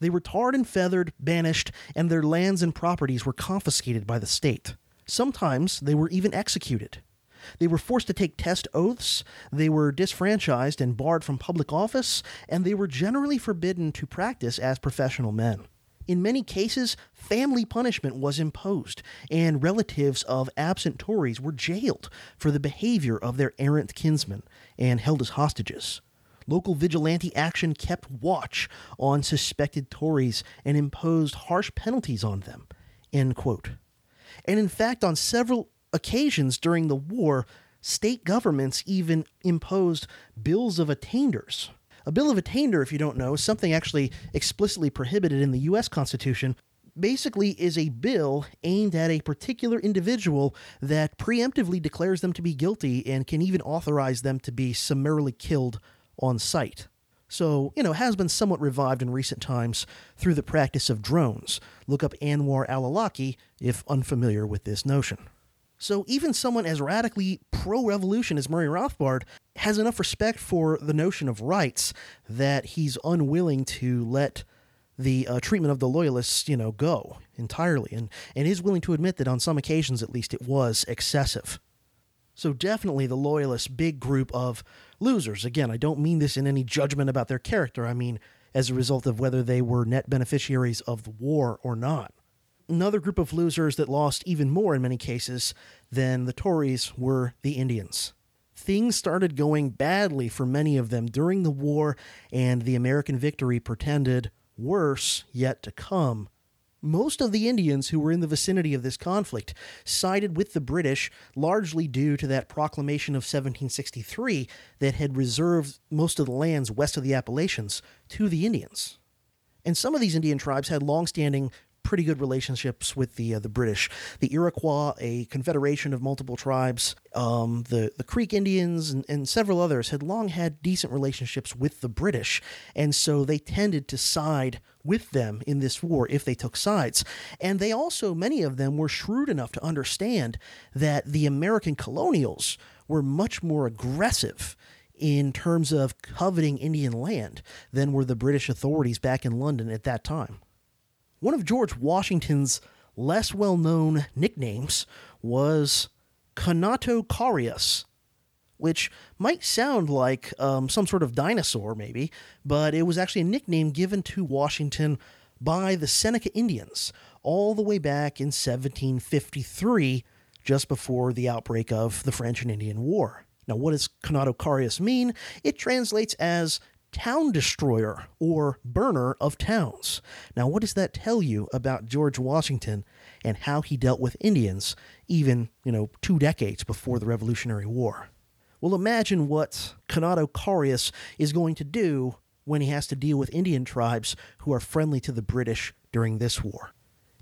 They were tarred and feathered, banished, and their lands and properties were confiscated by the state. Sometimes they were even executed. They were forced to take test oaths, they were disfranchised and barred from public office, and they were generally forbidden to practice as professional men. In many cases, family punishment was imposed, and relatives of absent Tories were jailed for the behavior of their errant kinsmen and held as hostages. Local vigilante action kept watch on suspected Tories and imposed harsh penalties on them. End quote. And in fact, on several occasions during the war, state governments even imposed bills of attainders. A bill of attainder, if you don't know, is something actually explicitly prohibited in the U.S. Constitution. Basically, is a bill aimed at a particular individual that preemptively declares them to be guilty and can even authorize them to be summarily killed on sight. So, you know, has been somewhat revived in recent times through the practice of drones. Look up Anwar al Awlaki if unfamiliar with this notion. So, even someone as radically pro revolution as Murray Rothbard has enough respect for the notion of rights that he's unwilling to let the uh, treatment of the loyalists, you know, go entirely, and, and is willing to admit that on some occasions, at least, it was excessive. So definitely the Loyalists, big group of losers. Again, I don't mean this in any judgment about their character. I mean as a result of whether they were net beneficiaries of the war or not. Another group of losers that lost even more in many cases than the Tories were the Indians. Things started going badly for many of them during the war, and the American victory pretended worse yet to come most of the Indians who were in the vicinity of this conflict sided with the British largely due to that proclamation of 1763 that had reserved most of the lands west of the Appalachians to the Indians. And some of these Indian tribes had long-standing pretty good relationships with the uh, the British. The Iroquois, a confederation of multiple tribes, um, the the Creek Indians, and, and several others had long had decent relationships with the British, and so they tended to side with them in this war if they took sides. And they also, many of them, were shrewd enough to understand that the American colonials were much more aggressive in terms of coveting Indian land than were the British authorities back in London at that time. One of George Washington's less well known nicknames was Conatocarius, which might sound like um, some sort of dinosaur, maybe, but it was actually a nickname given to Washington by the Seneca Indians all the way back in 1753, just before the outbreak of the French and Indian War. Now, what does Conatocarius mean? It translates as town destroyer or burner of towns. Now, what does that tell you about George Washington and how he dealt with Indians even, you know, two decades before the Revolutionary War? Well, imagine what Conatocarius is going to do when he has to deal with Indian tribes who are friendly to the British during this war.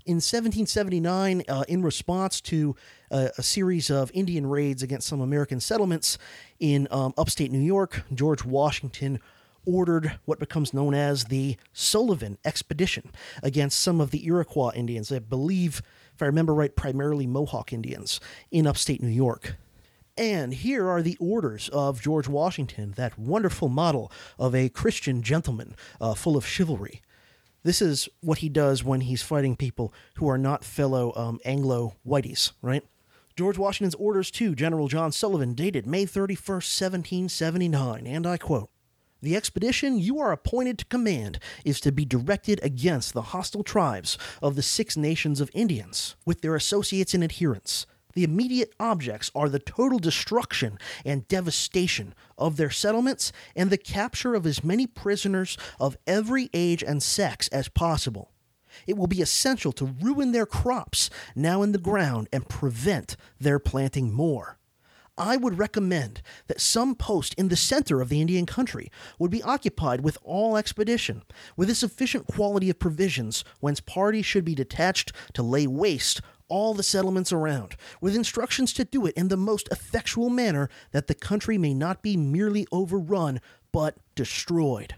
In 1779, uh, in response to uh, a series of Indian raids against some American settlements in um, upstate New York, George Washington ordered what becomes known as the Sullivan Expedition against some of the Iroquois Indians, I believe, if I remember right, primarily Mohawk Indians in upstate New York. And here are the orders of George Washington, that wonderful model of a Christian gentleman uh, full of chivalry. This is what he does when he's fighting people who are not fellow um, Anglo whiteys, right? George Washington's orders to General John Sullivan, dated May 31st, 1779, and I quote the expedition you are appointed to command is to be directed against the hostile tribes of the Six Nations of Indians, with their associates and adherents. The immediate objects are the total destruction and devastation of their settlements and the capture of as many prisoners of every age and sex as possible. It will be essential to ruin their crops now in the ground and prevent their planting more. I would recommend that some post in the center of the Indian country would be occupied with all expedition, with a sufficient quality of provisions, whence parties should be detached to lay waste all the settlements around, with instructions to do it in the most effectual manner that the country may not be merely overrun, but destroyed.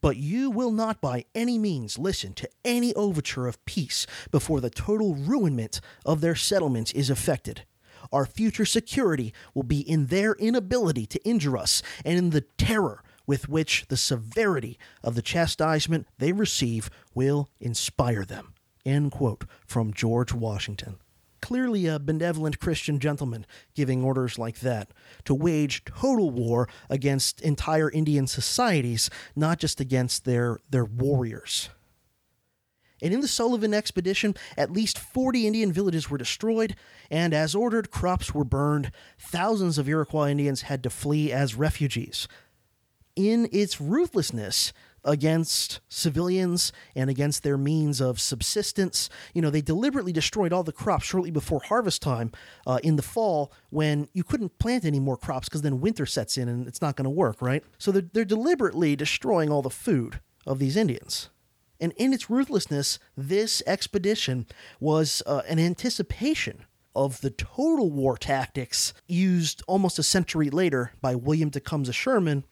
But you will not by any means listen to any overture of peace before the total ruinment of their settlements is effected. Our future security will be in their inability to injure us and in the terror with which the severity of the chastisement they receive will inspire them. End quote from George Washington. Clearly a benevolent Christian gentleman giving orders like that to wage total war against entire Indian societies, not just against their, their warriors. And in the Sullivan expedition, at least 40 Indian villages were destroyed, and as ordered, crops were burned. Thousands of Iroquois Indians had to flee as refugees. In its ruthlessness, against civilians and against their means of subsistence. You know, they deliberately destroyed all the crops shortly before harvest time uh, in the fall when you couldn't plant any more crops because then winter sets in and it's not going to work, right? So they're, they're deliberately destroying all the food of these Indians. And in its ruthlessness, this expedition was uh, an anticipation of the total war tactics used almost a century later by William Tecumseh Sherman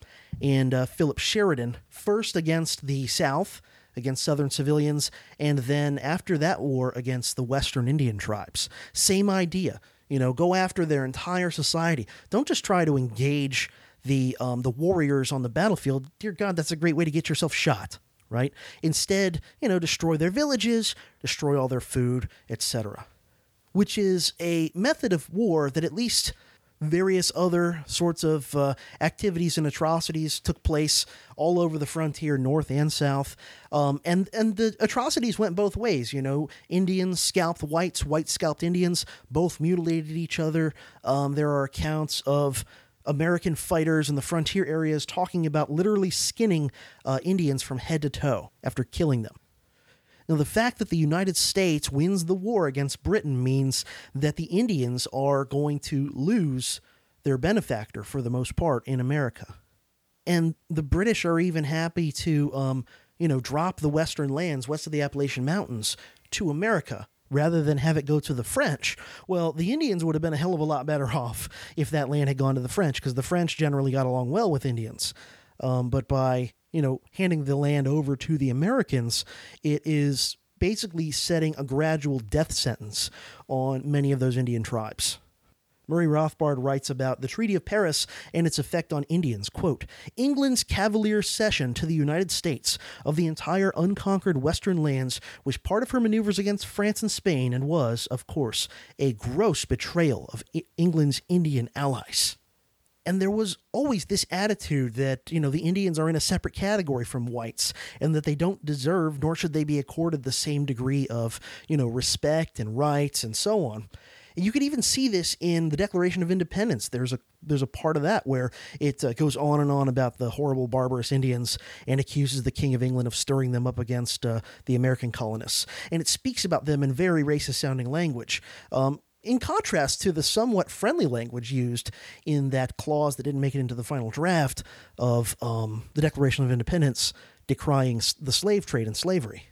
and uh, Philip Sheridan, first against the South, against Southern civilians, and then after that war against the Western Indian tribes. Same idea. You know, go after their entire society. Don't just try to engage the um, the warriors on the battlefield. Dear God, that's a great way to get yourself shot right? Instead, you know, destroy their villages, destroy all their food, etc. which is a method of war that at least various other sorts of uh, activities and atrocities took place all over the frontier, north and south. Um, and and the atrocities went both ways. You know, Indians scalped whites, whites scalped Indians. Both mutilated each other. Um, there are accounts of American fighters in the frontier areas talking about literally skinning uh, Indians from head to toe after killing them. Now, the fact that the United States wins the war against Britain means that the Indians are going to lose their benefactor for the most part in America. And the British are even happy to, um, you know, drop the western lands west of the Appalachian Mountains to America rather than have it go to the French. Well, the Indians would have been a hell of a lot better off if that land had gone to the French because the French generally got along well with Indians. Um, but by you know, handing the land over to the Americans, it is basically setting a gradual death sentence on many of those Indian tribes. Murray Rothbard writes about the Treaty of Paris and its effect on Indians. Quote, England's cavalier cession to the United States of the entire unconquered western lands was part of her maneuvers against France and Spain and was, of course, a gross betrayal of England's Indian allies and there was always this attitude that you know the Indians are in a separate category from whites and that they don't deserve nor should they be accorded the same degree of you know respect and rights and so on. And you could even see this in the Declaration of Independence. There's a there's a part of that where it uh, goes on and on about the horrible barbarous Indians and accuses the King of England of stirring them up against uh, the American colonists. And it speaks about them in very racist sounding language. Um, in contrast to the somewhat friendly language used in that clause that didn't make it into the final draft of um, the Declaration of Independence decrying the slave trade and slavery.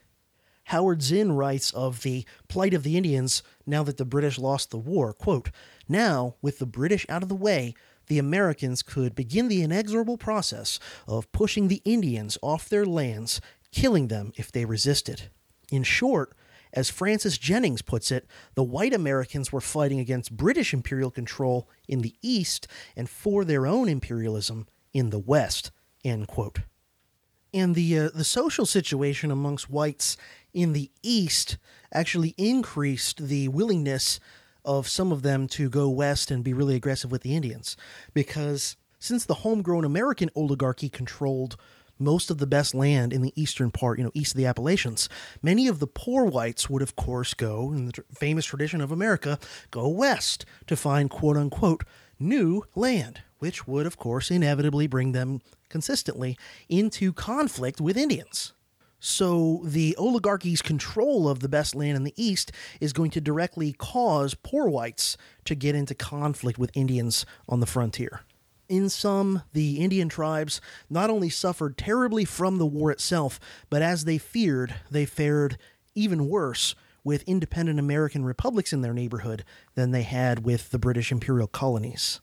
Howard Zinn writes of the plight of the Indians now that the British lost the war, quote, Now, with the British out of the way, the Americans could begin the inexorable process of pushing the Indians off their lands, killing them if they resisted. In short, as Francis Jennings puts it, the white Americans were fighting against British imperial control in the East and for their own imperialism in the West. End quote. And the uh, the social situation amongst whites in the East actually increased the willingness of some of them to go west and be really aggressive with the Indians, because since the homegrown American oligarchy controlled most of the best land in the eastern part, you know, east of the Appalachians. Many of the poor whites would, of course, go, in the famous tradition of America, go west to find quote unquote new land, which would, of course, inevitably bring them consistently into conflict with Indians. So, the oligarchy's control of the best land in the East is going to directly cause poor whites to get into conflict with Indians on the frontier. In sum, the Indian tribes not only suffered terribly from the war itself, but as they feared, they fared even worse with independent American republics in their neighborhood than they had with the British imperial colonies.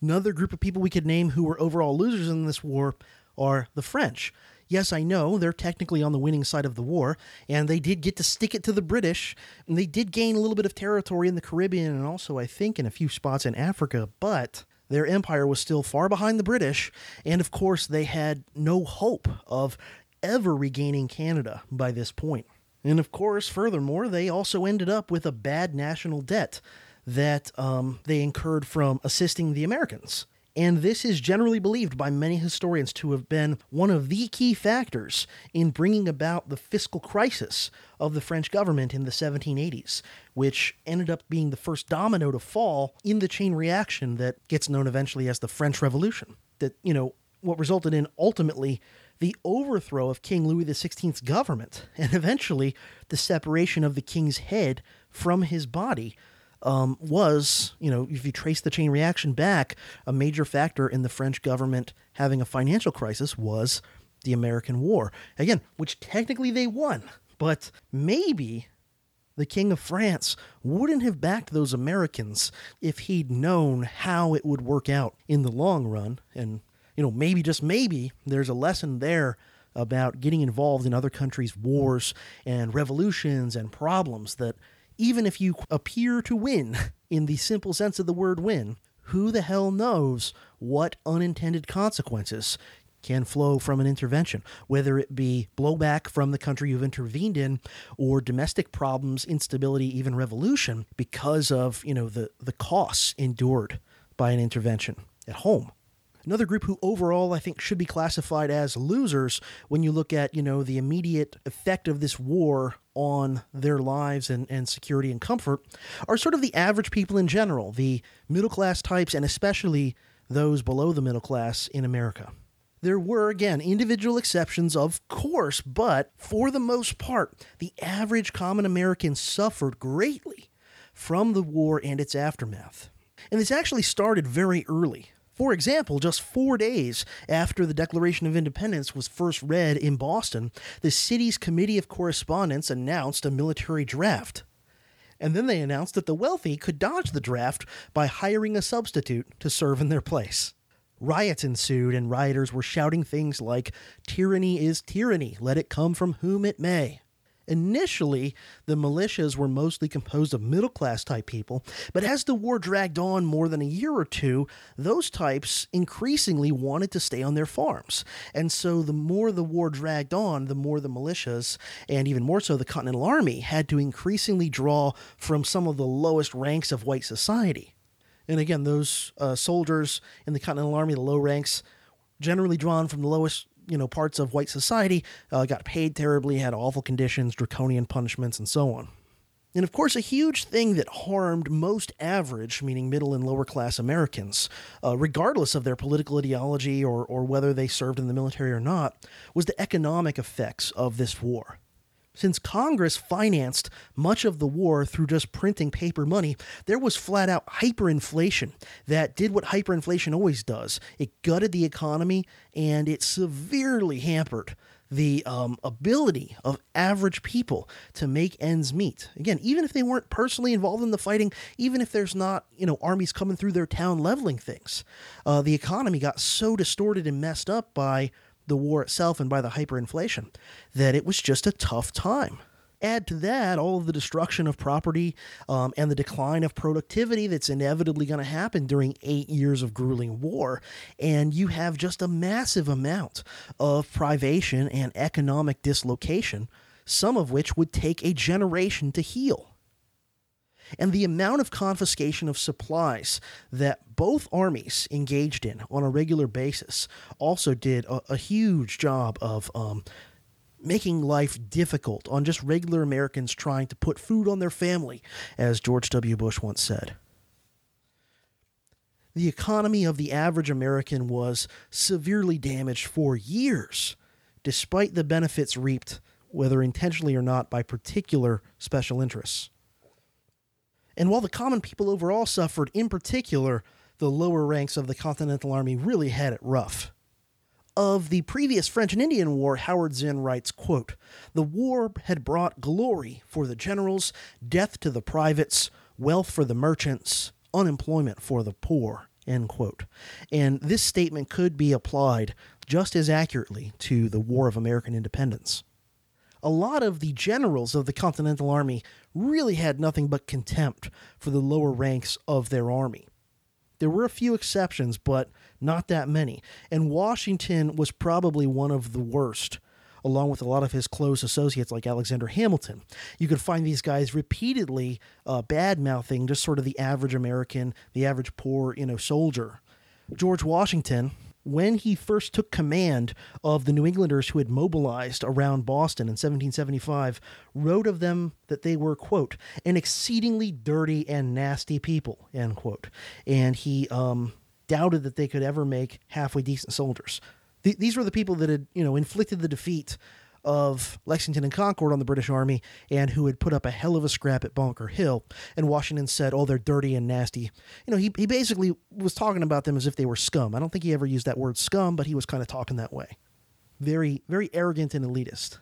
Another group of people we could name who were overall losers in this war are the French. Yes, I know they're technically on the winning side of the war, and they did get to stick it to the British, and they did gain a little bit of territory in the Caribbean and also, I think, in a few spots in Africa, but their empire was still far behind the British, and of course, they had no hope of ever regaining Canada by this point. And of course, furthermore, they also ended up with a bad national debt that um, they incurred from assisting the Americans and this is generally believed by many historians to have been one of the key factors in bringing about the fiscal crisis of the French government in the 1780s, which ended up being the first domino to fall in the chain reaction that gets known eventually as the French Revolution. That, you know, what resulted in ultimately the overthrow of King Louis XVI's government and eventually the separation of the king's head from his body um, was, you know, if you trace the chain reaction back, a major factor in the French government having a financial crisis was the American War. Again, which technically they won, but maybe the King of France wouldn't have backed those Americans if he'd known how it would work out in the long run. And, you know, maybe, just maybe, there's a lesson there about getting involved in other countries' wars and revolutions and problems that even if you appear to win in the simple sense of the word win, who the hell knows what unintended consequences can flow from an intervention, whether it be blowback from the country you've intervened in or domestic problems, instability, even revolution because of, you know, the, the costs endured by an intervention at home. Another group who overall I think should be classified as losers when you look at, you know, the immediate effect of this war on their lives and, and security and comfort are sort of the average people in general, the middle class types, and especially those below the middle class in America. There were, again, individual exceptions, of course, but for the most part, the average common American suffered greatly from the war and its aftermath. And this actually started very early. For example, just four days after the Declaration of Independence was first read in Boston, the city's Committee of Correspondence announced a military draft. And then they announced that the wealthy could dodge the draft by hiring a substitute to serve in their place. Riots ensued, and rioters were shouting things like, Tyranny is tyranny, let it come from whom it may. Initially, the militias were mostly composed of middle class type people, but as the war dragged on more than a year or two, those types increasingly wanted to stay on their farms. And so, the more the war dragged on, the more the militias, and even more so the Continental Army, had to increasingly draw from some of the lowest ranks of white society. And again, those uh, soldiers in the Continental Army, the low ranks, generally drawn from the lowest you know parts of white society, uh, got paid terribly, had awful conditions, draconian punishments, and so on. And of course, a huge thing that harmed most average, meaning middle and lower class Americans, uh, regardless of their political ideology or, or whether they served in the military or not, was the economic effects of this war. Since Congress financed much of the war through just printing paper money, there was flat out hyperinflation that did what hyperinflation always does it gutted the economy and it severely hampered the um, ability of average people to make ends meet. Again, even if they weren't personally involved in the fighting, even if there's not, you know, armies coming through their town leveling things, uh, the economy got so distorted and messed up by the war itself and by the hyperinflation that it was just a tough time. Add to that all of the destruction of property um, and the decline of productivity that's inevitably going to happen during eight years of grueling war, and you have just a massive amount of privation and economic dislocation, some of which would take a generation to heal and the amount of confiscation of supplies that both armies engaged in on a regular basis also did a, a huge job of um, making life difficult on just regular Americans trying to put food on their family, as George W. Bush once said. The economy of the average American was severely damaged for years, despite the benefits reaped, whether intentionally or not, by particular special interests. And while the common people overall suffered, in particular, the lower ranks of the Continental Army really had it rough. Of the previous French and Indian War, Howard Zinn writes, quote, The war had brought glory for the generals, death to the privates, wealth for the merchants, unemployment for the poor. End quote. And this statement could be applied just as accurately to the War of American Independence a lot of the generals of the Continental Army really had nothing but contempt for the lower ranks of their army. There were a few exceptions, but not that many, and Washington was probably one of the worst, along with a lot of his close associates like Alexander Hamilton. You could find these guys repeatedly uh, bad mouthing just sort of the average American, the average poor, you know, soldier. George Washington, when he first took command of the New Englanders who had mobilized around Boston in 1775, wrote of them that they were, quote, an exceedingly dirty and nasty people, end quote. And he um, doubted that they could ever make halfway decent soldiers. Th- these were the people that had, you know, inflicted the defeat of Lexington and Concord on the British Army and who had put up a hell of a scrap at Bunker Hill. And Washington said, oh, they're dirty and nasty. You know, he, he basically was talking about them as if they were scum. I don't think he ever used that word scum, but he was kind of talking that way. Very, very arrogant and elitist.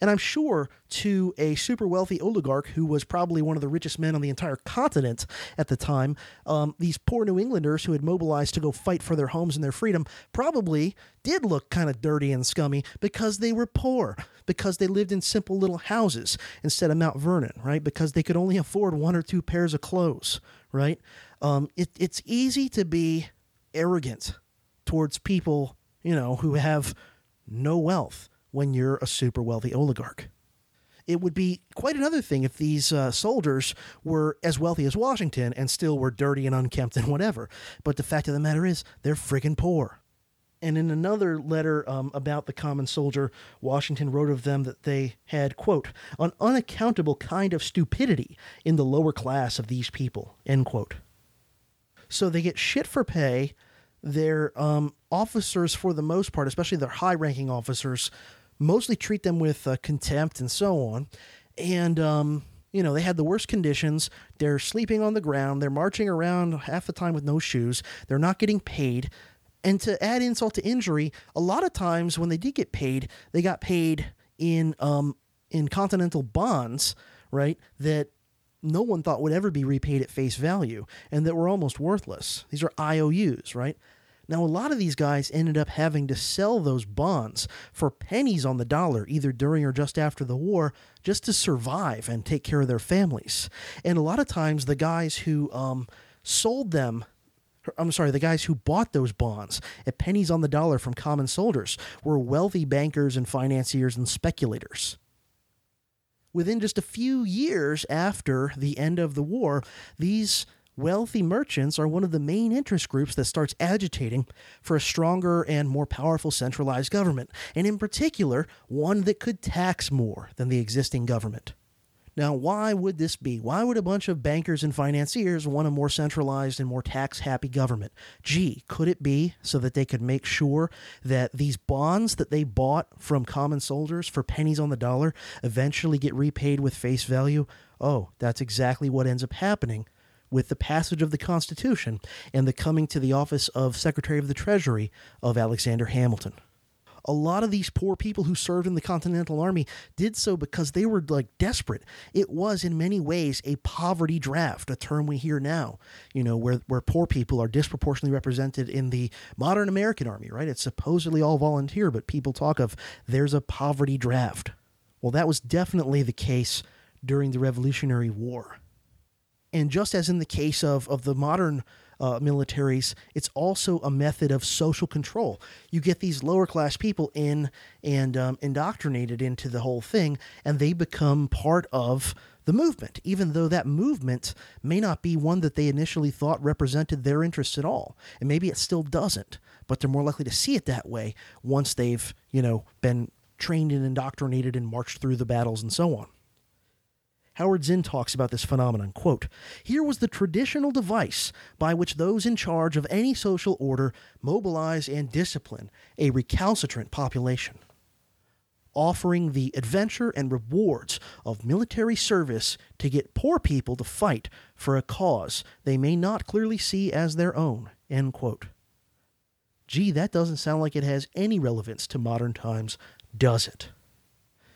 And I'm sure to a super wealthy oligarch who was probably one of the richest men on the entire continent at the time, um, these poor New Englanders who had mobilized to go fight for their homes and their freedom probably did look kind of dirty and scummy because they were poor, because they lived in simple little houses instead of Mount Vernon, right? Because they could only afford one or two pairs of clothes, right? Um, it, it's easy to be arrogant towards people you know, who have no wealth when you're a super wealthy oligarch. It would be quite another thing if these uh, soldiers were as wealthy as Washington and still were dirty and unkempt and whatever. But the fact of the matter is, they're friggin' poor. And in another letter um, about the common soldier, Washington wrote of them that they had, quote, an unaccountable kind of stupidity in the lower class of these people, end quote. So they get shit for pay. Their um, officers, for the most part, especially their high ranking officers, mostly treat them with uh, contempt and so on. And, um, you know, they had the worst conditions. They're sleeping on the ground. They're marching around half the time with no shoes. They're not getting paid. And to add insult to injury, a lot of times when they did get paid, they got paid in um, in continental bonds, right? That no one thought would ever be repaid at face value, and that were almost worthless. These are IOUs, right? Now, a lot of these guys ended up having to sell those bonds for pennies on the dollar, either during or just after the war, just to survive and take care of their families. And a lot of times, the guys who um, sold them I'm sorry, the guys who bought those bonds at pennies on the dollar from common soldiers were wealthy bankers and financiers and speculators. Within just a few years after the end of the war, these wealthy merchants are one of the main interest groups that starts agitating for a stronger and more powerful centralized government, and in particular, one that could tax more than the existing government. Now, why would this be? Why would a bunch of bankers and financiers want a more centralized and more tax happy government? Gee, could it be so that they could make sure that these bonds that they bought from common soldiers for pennies on the dollar eventually get repaid with face value? Oh, that's exactly what ends up happening with the passage of the Constitution and the coming to the office of Secretary of the Treasury of Alexander Hamilton a lot of these poor people who served in the Continental Army did so because they were like desperate. It was in many ways a poverty draft, a term we hear now, you know, where, where poor people are disproportionately represented in the modern American Army, right? It's supposedly all volunteer, but people talk of there's a poverty draft. Well, that was definitely the case during the Revolutionary War. And just as in the case of, of the modern uh, militaries, it's also a method of social control. You get these lower class people in and um, indoctrinated into the whole thing, and they become part of the movement, even though that movement may not be one that they initially thought represented their interests at all. And maybe it still doesn't, but they're more likely to see it that way once they've, you know, been trained and indoctrinated and marched through the battles and so on. Howard Zinn talks about this phenomenon. Quote, Here was the traditional device by which those in charge of any social order mobilize and discipline a recalcitrant population. Offering the adventure and rewards of military service to get poor people to fight for a cause they may not clearly see as their own. End quote. Gee, that doesn't sound like it has any relevance to modern times, does it?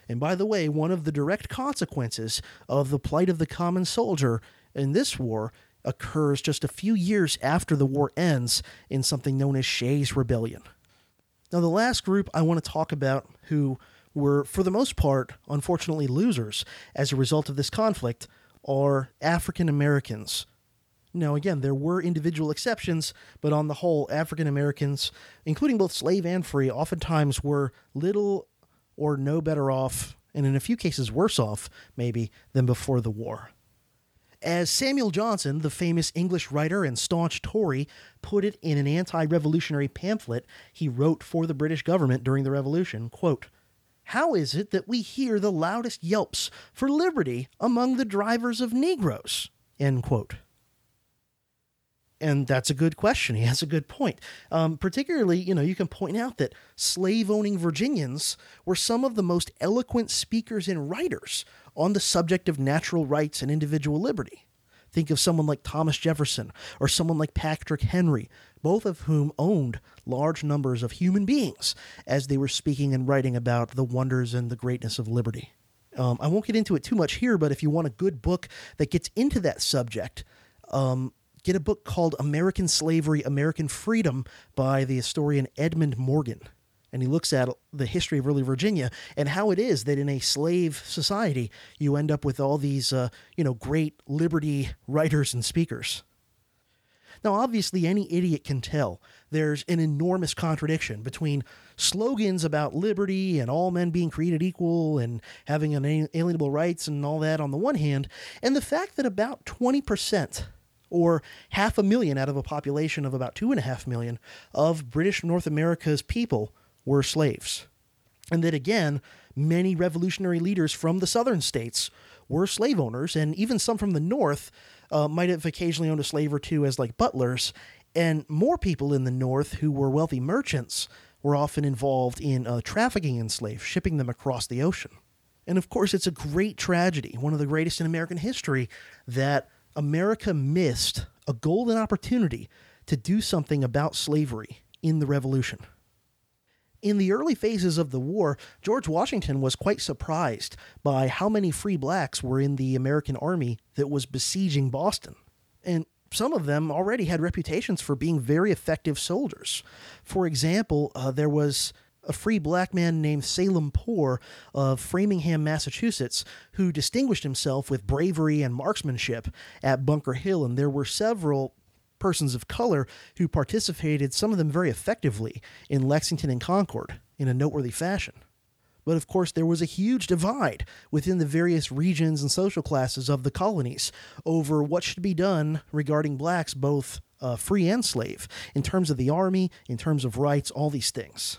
And by the way, one of the direct consequences of the plight of the common soldier in this war occurs just a few years after the war ends in something known as Shays' Rebellion. Now, the last group I want to talk about who were, for the most part, unfortunately losers as a result of this conflict are African Americans. Now, again, there were individual exceptions, but on the whole, African Americans, including both slave and free, oftentimes were little or no better off, and in a few cases worse off, maybe, than before the war. As Samuel Johnson, the famous English writer and staunch Tory, put it in an anti revolutionary pamphlet he wrote for the British government during the Revolution, quote, How is it that we hear the loudest yelps for liberty among the drivers of Negroes? End quote. And that's a good question. He has a good point. Um, particularly, you know, you can point out that slave owning Virginians were some of the most eloquent speakers and writers on the subject of natural rights and individual liberty. Think of someone like Thomas Jefferson or someone like Patrick Henry, both of whom owned large numbers of human beings as they were speaking and writing about the wonders and the greatness of liberty. Um, I won't get into it too much here, but if you want a good book that gets into that subject, um, get a book called American Slavery, American Freedom by the historian Edmund Morgan. And he looks at the history of early Virginia and how it is that in a slave society, you end up with all these, uh, you know, great liberty writers and speakers. Now, obviously, any idiot can tell there's an enormous contradiction between slogans about liberty and all men being created equal and having unalienable rights and all that on the one hand, and the fact that about 20% or half a million out of a population of about two and a half million of British North America's people were slaves. And that again, many revolutionary leaders from the southern states were slave owners, and even some from the north uh, might have occasionally owned a slave or two as like butlers. And more people in the north who were wealthy merchants were often involved in uh, trafficking in slaves, shipping them across the ocean. And of course, it's a great tragedy, one of the greatest in American history, that America missed a golden opportunity to do something about slavery in the Revolution. In the early phases of the war, George Washington was quite surprised by how many free blacks were in the American army that was besieging Boston. And some of them already had reputations for being very effective soldiers. For example, uh, there was a free black man named Salem Poor of Framingham, Massachusetts, who distinguished himself with bravery and marksmanship at Bunker Hill, and there were several persons of color who participated, some of them very effectively, in Lexington and Concord in a noteworthy fashion. But of course, there was a huge divide within the various regions and social classes of the colonies over what should be done regarding blacks, both uh, free and slave, in terms of the army, in terms of rights, all these things.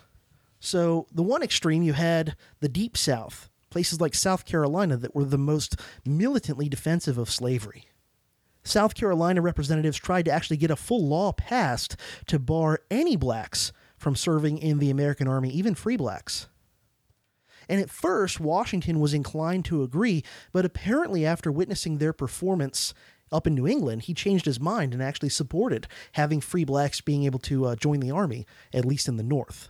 So, the one extreme, you had the Deep South, places like South Carolina that were the most militantly defensive of slavery. South Carolina representatives tried to actually get a full law passed to bar any blacks from serving in the American Army, even free blacks. And at first, Washington was inclined to agree, but apparently, after witnessing their performance up in New England, he changed his mind and actually supported having free blacks being able to uh, join the Army, at least in the North.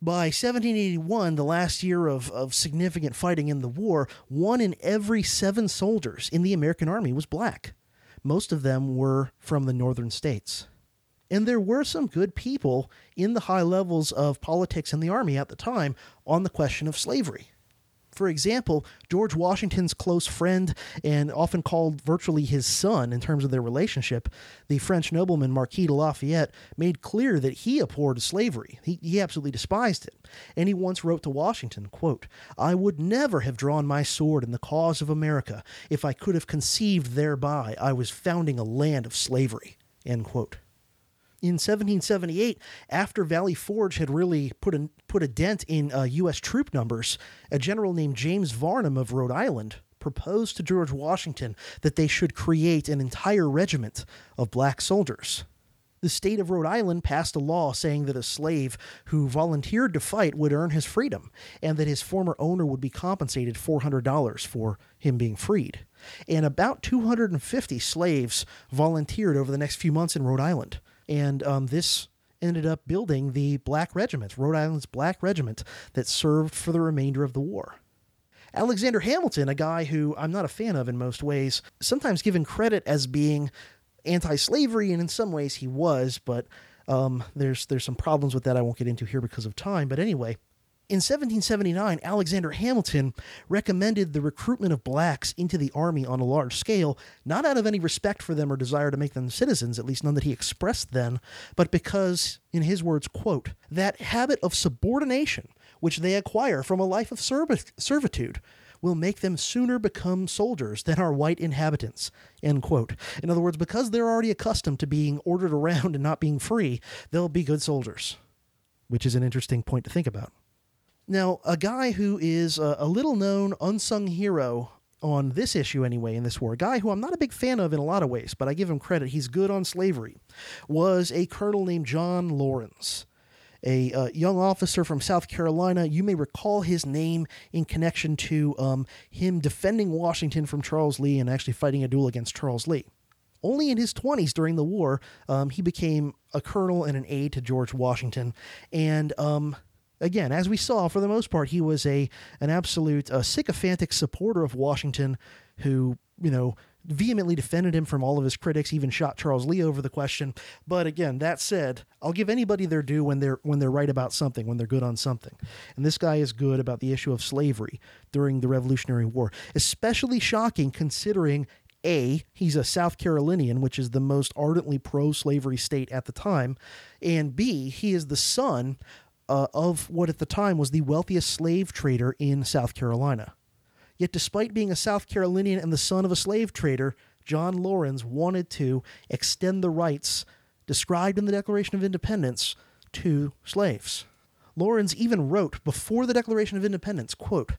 By 1781, the last year of, of significant fighting in the war, one in every seven soldiers in the American Army was black. Most of them were from the northern states. And there were some good people in the high levels of politics in the Army at the time on the question of slavery. For example, George Washington's close friend and often called virtually his son in terms of their relationship, the French nobleman Marquis de Lafayette, made clear that he abhorred slavery. He, he absolutely despised it. And he once wrote to Washington, quote, I would never have drawn my sword in the cause of America if I could have conceived thereby I was founding a land of slavery. End quote in 1778, after Valley Forge had really put a, put a dent in uh, U.S. troop numbers, a general named James Varnum of Rhode Island proposed to George Washington that they should create an entire regiment of black soldiers. The state of Rhode Island passed a law saying that a slave who volunteered to fight would earn his freedom, and that his former owner would be compensated $400 for him being freed. And about 250 slaves volunteered over the next few months in Rhode Island. And um, this ended up building the Black Regiment, Rhode Island's Black Regiment, that served for the remainder of the war. Alexander Hamilton, a guy who I'm not a fan of in most ways, sometimes given credit as being anti-slavery, and in some ways he was, but um, there's there's some problems with that I won't get into here because of time. But anyway, in 1779, Alexander Hamilton recommended the recruitment of blacks into the army on a large scale, not out of any respect for them or desire to make them citizens, at least none that he expressed then, but because, in his words, quote, that habit of subordination which they acquire from a life of servitude will make them sooner become soldiers than our white inhabitants. End quote. In other words, because they're already accustomed to being ordered around and not being free, they'll be good soldiers, which is an interesting point to think about. Now, a guy who is a, a little known, unsung hero on this issue anyway in this war, a guy who I'm not a big fan of in a lot of ways, but I give him credit, he's good on slavery, was a colonel named John Laurens. a uh, young officer from South Carolina. You may recall his name in connection to um, him defending Washington from Charles Lee and actually fighting a duel against Charles Lee. Only in his 20s during the war, um, he became a colonel and an aide to George Washington. And um, again, as we saw, for the most part, he was a an absolute uh, sycophantic supporter of Washington, who you know vehemently defended him from all of his critics, even shot Charles Lee over the question. But again, that said, I'll give anybody their due when they're when they're right about something, when they're good on something. And this guy is good about the issue of slavery during the Revolutionary War, especially shocking considering A, he's a South Carolinian, which is the most ardently pro slavery state at the time, and B, he is the son uh, of what at the time was the wealthiest slave trader in South Carolina. Yet, despite being a South Carolinian and the son of a slave trader, John Laurens wanted to extend the rights described in the Declaration of Independence to slaves. Laurens even wrote before the Declaration of Independence, quote,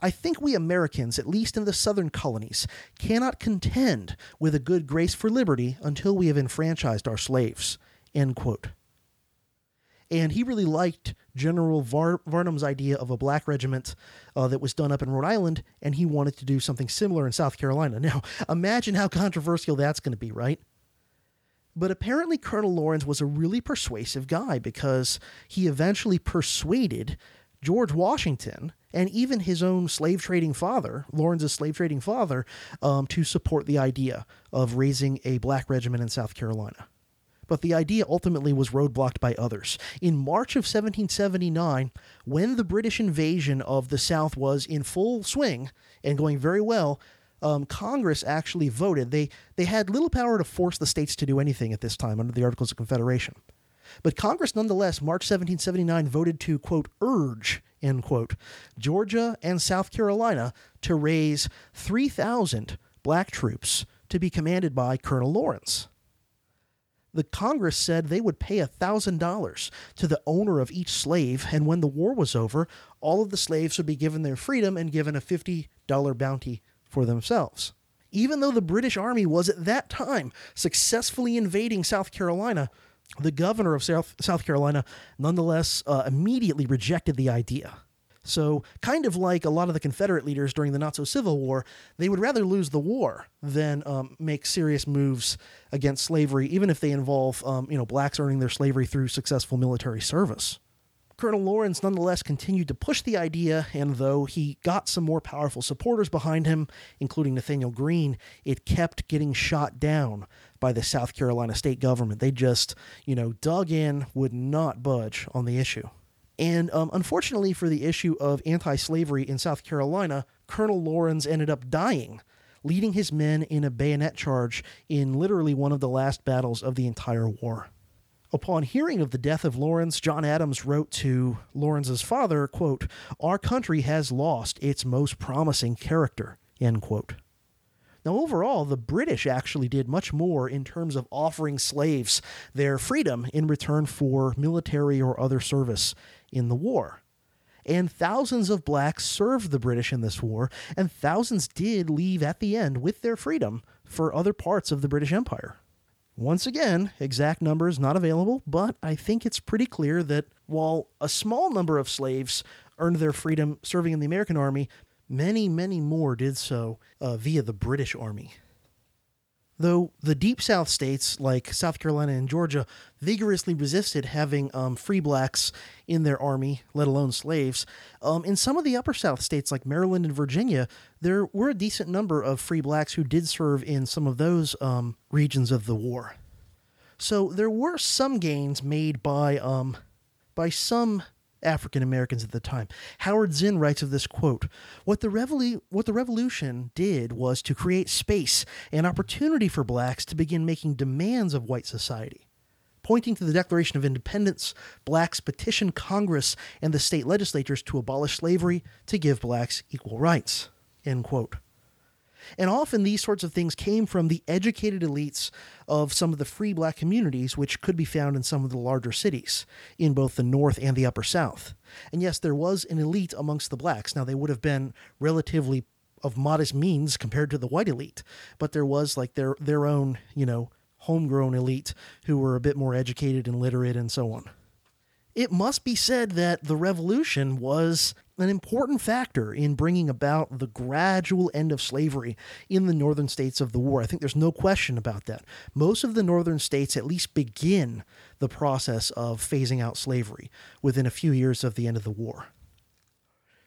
I think we Americans, at least in the southern colonies, cannot contend with a good grace for liberty until we have enfranchised our slaves. End quote. And he really liked General Var- Varnum's idea of a black regiment uh, that was done up in Rhode Island, and he wanted to do something similar in South Carolina. Now, imagine how controversial that's going to be, right? But apparently, Colonel Laurens was a really persuasive guy because he eventually persuaded George Washington and even his own slave trading father, Laurens's slave trading father, um, to support the idea of raising a black regiment in South Carolina. But the idea ultimately was roadblocked by others. In March of 1779, when the British invasion of the South was in full swing and going very well, um, Congress actually voted. They they had little power to force the states to do anything at this time under the Articles of Confederation. But Congress nonetheless, March 1779, voted to, quote, urge, end quote, Georgia and South Carolina to raise 3,000 black troops to be commanded by Colonel Laurens. The Congress said they would pay $1,000 to the owner of each slave, and when the war was over, all of the slaves would be given their freedom and given a $50 bounty for themselves. Even though the British Army was at that time successfully invading South Carolina, the governor of South, South Carolina nonetheless uh, immediately rejected the idea. So, kind of like a lot of the Confederate leaders during the so Civil War, they would rather lose the war than um, make serious moves against slavery, even if they involve um, you know blacks earning their slavery through successful military service. Colonel Laurens nonetheless continued to push the idea, and though he got some more powerful supporters behind him, including Nathaniel Greene, it kept getting shot down by the South Carolina state government. They just, you know, dug in, would not budge on the issue. And um, unfortunately for the issue of anti slavery in South Carolina, Colonel Laurens ended up dying, leading his men in a bayonet charge in literally one of the last battles of the entire war. Upon hearing of the death of Laurens, John Adams wrote to Laurens's father, quote, Our country has lost its most promising character, end quote. Now, overall, the British actually did much more in terms of offering slaves their freedom in return for military or other service in the war. And thousands of blacks served the British in this war, and thousands did leave at the end with their freedom for other parts of the British Empire. Once again, exact numbers not available, but I think it's pretty clear that while a small number of slaves earned their freedom serving in the American Army, many, many more did so uh, via the British Army. Though the deep South states like South Carolina and Georgia vigorously resisted having um, free blacks in their army, let alone slaves, um, in some of the upper South states like Maryland and Virginia, there were a decent number of free blacks who did serve in some of those um, regions of the war. So there were some gains made by um, by some African Americans at the time. Howard Zinn writes of this quote, what the, revolu- what the revolution did was to create space and opportunity for blacks to begin making demands of white society. Pointing to the Declaration of Independence, blacks petitioned Congress and the state legislatures to abolish slavery to give blacks equal rights. End quote. And often these sorts of things came from the educated elites of some of the free black communities, which could be found in some of the larger cities in both the North and the Upper South. And yes, there was an elite amongst the blacks. Now, they would have been relatively of modest means compared to the white elite, but there was like their, their own, you know, homegrown elite who were a bit more educated and literate and so on. It must be said that the revolution was an important factor in bringing about the gradual end of slavery in the northern states of the war. I think there's no question about that. Most of the northern states at least begin the process of phasing out slavery within a few years of the end of the war.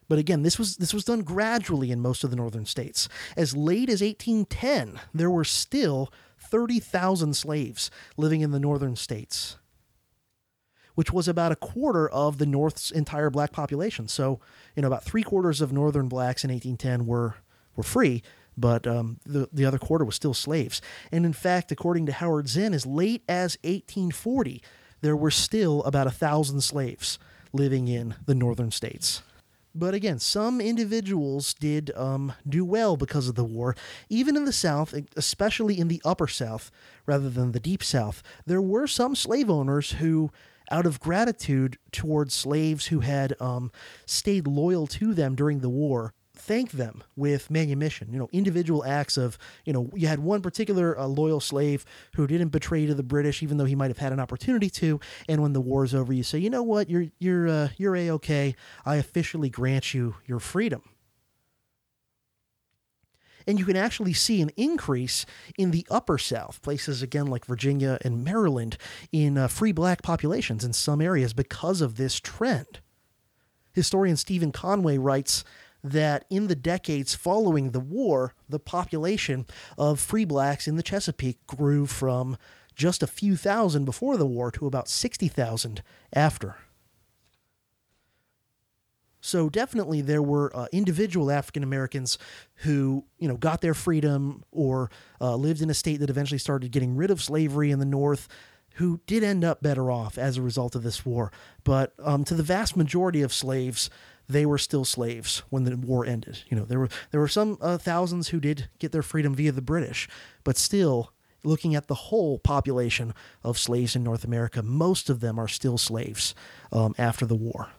But again, this was this was done gradually in most of the northern states. As late as 1810, there were still 30,000 slaves living in the northern states which was about a quarter of the North's entire black population. So, you know, about three quarters of northern blacks in 1810 were were free, but um, the, the other quarter was still slaves. And in fact, according to Howard Zinn, as late as 1840, there were still about a thousand slaves living in the northern states. But again, some individuals did um, do well because of the war. Even in the South, especially in the Upper South rather than the Deep South, there were some slave owners who, out of gratitude towards slaves who had um, stayed loyal to them during the war, thank them with manumission. You know, individual acts of, you know, you had one particular uh, loyal slave who didn't betray to the British, even though he might have had an opportunity to. And when the war's over, you say, you know what, you're you're uh, you're a okay. I officially grant you your freedom. And you can actually see an increase in the upper South, places again like Virginia and Maryland, in uh, free black populations in some areas because of this trend. Historian Stephen Conway writes that in the decades following the war, the population of free blacks in the Chesapeake grew from just a few thousand before the war to about 60,000 after. So definitely there were uh, individual African Americans who, you know, got their freedom or uh, lived in a state that eventually started getting rid of slavery in the North who did end up better off as a result of this war. But um, to the vast majority of slaves, they were still slaves when the war ended. You know, there were there were some uh, thousands who did get their freedom via the British, but still, looking at the whole population of slaves in North America, most of them are still slaves um, after the war.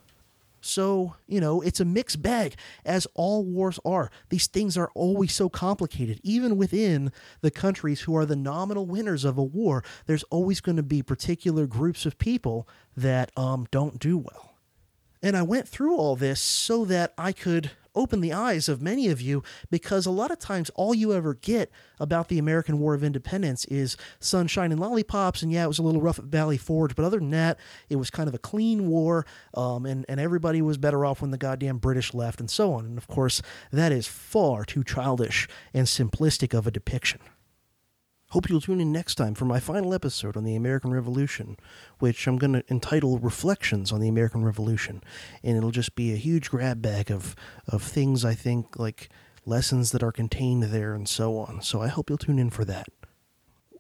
So, you know, it's a mixed bag, as all wars are. These things are always so complicated. Even within the countries who are the nominal winners of a war, there's always going to be particular groups of people that um, don't do well. And I went through all this so that I could open the eyes of many of you because a lot of times all you ever get about the American War of Independence is sunshine and lollipops. And yeah, it was a little rough at Valley Forge, but other than that, it was kind of a clean war. Um, and, and everybody was better off when the goddamn British left and so on. And of course, that is far too childish and simplistic of a depiction. Hope you'll tune in next time for my final episode on the American Revolution, which I'm going to entitle Reflections on the American Revolution. And it'll just be a huge grab bag of, of things I think, like lessons that are contained there and so on. So I hope you'll tune in for that.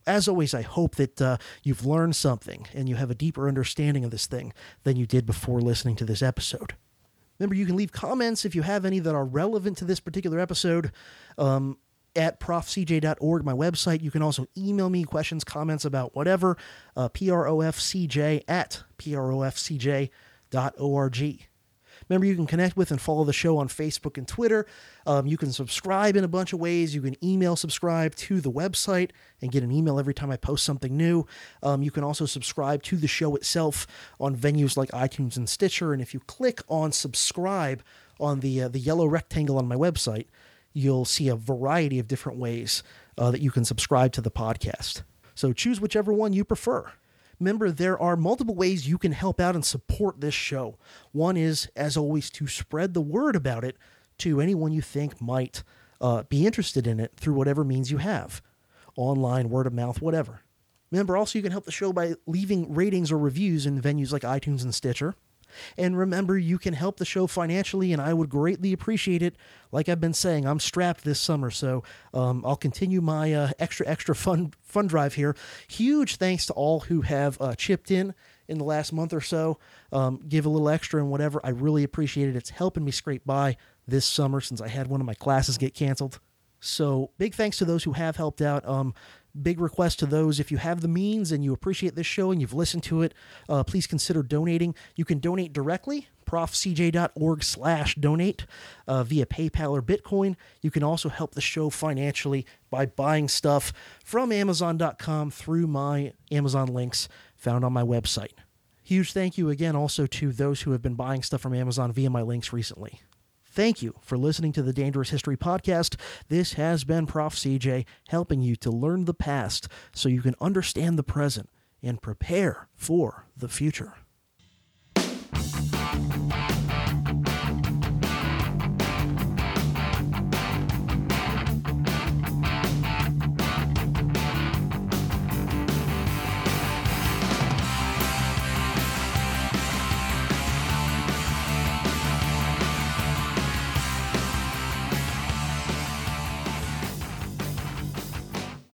As always, I hope that uh, you've learned something and you have a deeper understanding of this thing than you did before listening to this episode. Remember, you can leave comments if you have any that are relevant to this particular episode. Um, at profcj.org, my website. You can also email me questions, comments about whatever, uh, profcj at profcj.org. Remember, you can connect with and follow the show on Facebook and Twitter. Um, you can subscribe in a bunch of ways. You can email subscribe to the website and get an email every time I post something new. Um, you can also subscribe to the show itself on venues like iTunes and Stitcher. And if you click on subscribe on the uh, the yellow rectangle on my website, you'll see a variety of different ways uh, that you can subscribe to the podcast. So choose whichever one you prefer. Remember, there are multiple ways you can help out and support this show. One is, as always, to spread the word about it to anyone you think might uh, be interested in it through whatever means you have online, word of mouth, whatever. Remember, also, you can help the show by leaving ratings or reviews in venues like iTunes and Stitcher. And remember, you can help the show financially, and I would greatly appreciate it. Like I've been saying, I'm strapped this summer, so um, I'll continue my uh, extra, extra fun, fun drive here. Huge thanks to all who have uh, chipped in in the last month or so. Um, give a little extra and whatever. I really appreciate it. It's helping me scrape by this summer since I had one of my classes get canceled. So big thanks to those who have helped out. Um, big request to those. If you have the means and you appreciate this show and you've listened to it uh, please consider donating. You can donate directly profcj.org slash donate uh, via paypal or bitcoin. You can also help the show financially by buying stuff from amazon.com through my amazon links found on my website. Huge thank you again also to those who have been buying stuff from amazon via my links recently Thank you for listening to the Dangerous History Podcast. This has been Prof. CJ helping you to learn the past so you can understand the present and prepare for the future.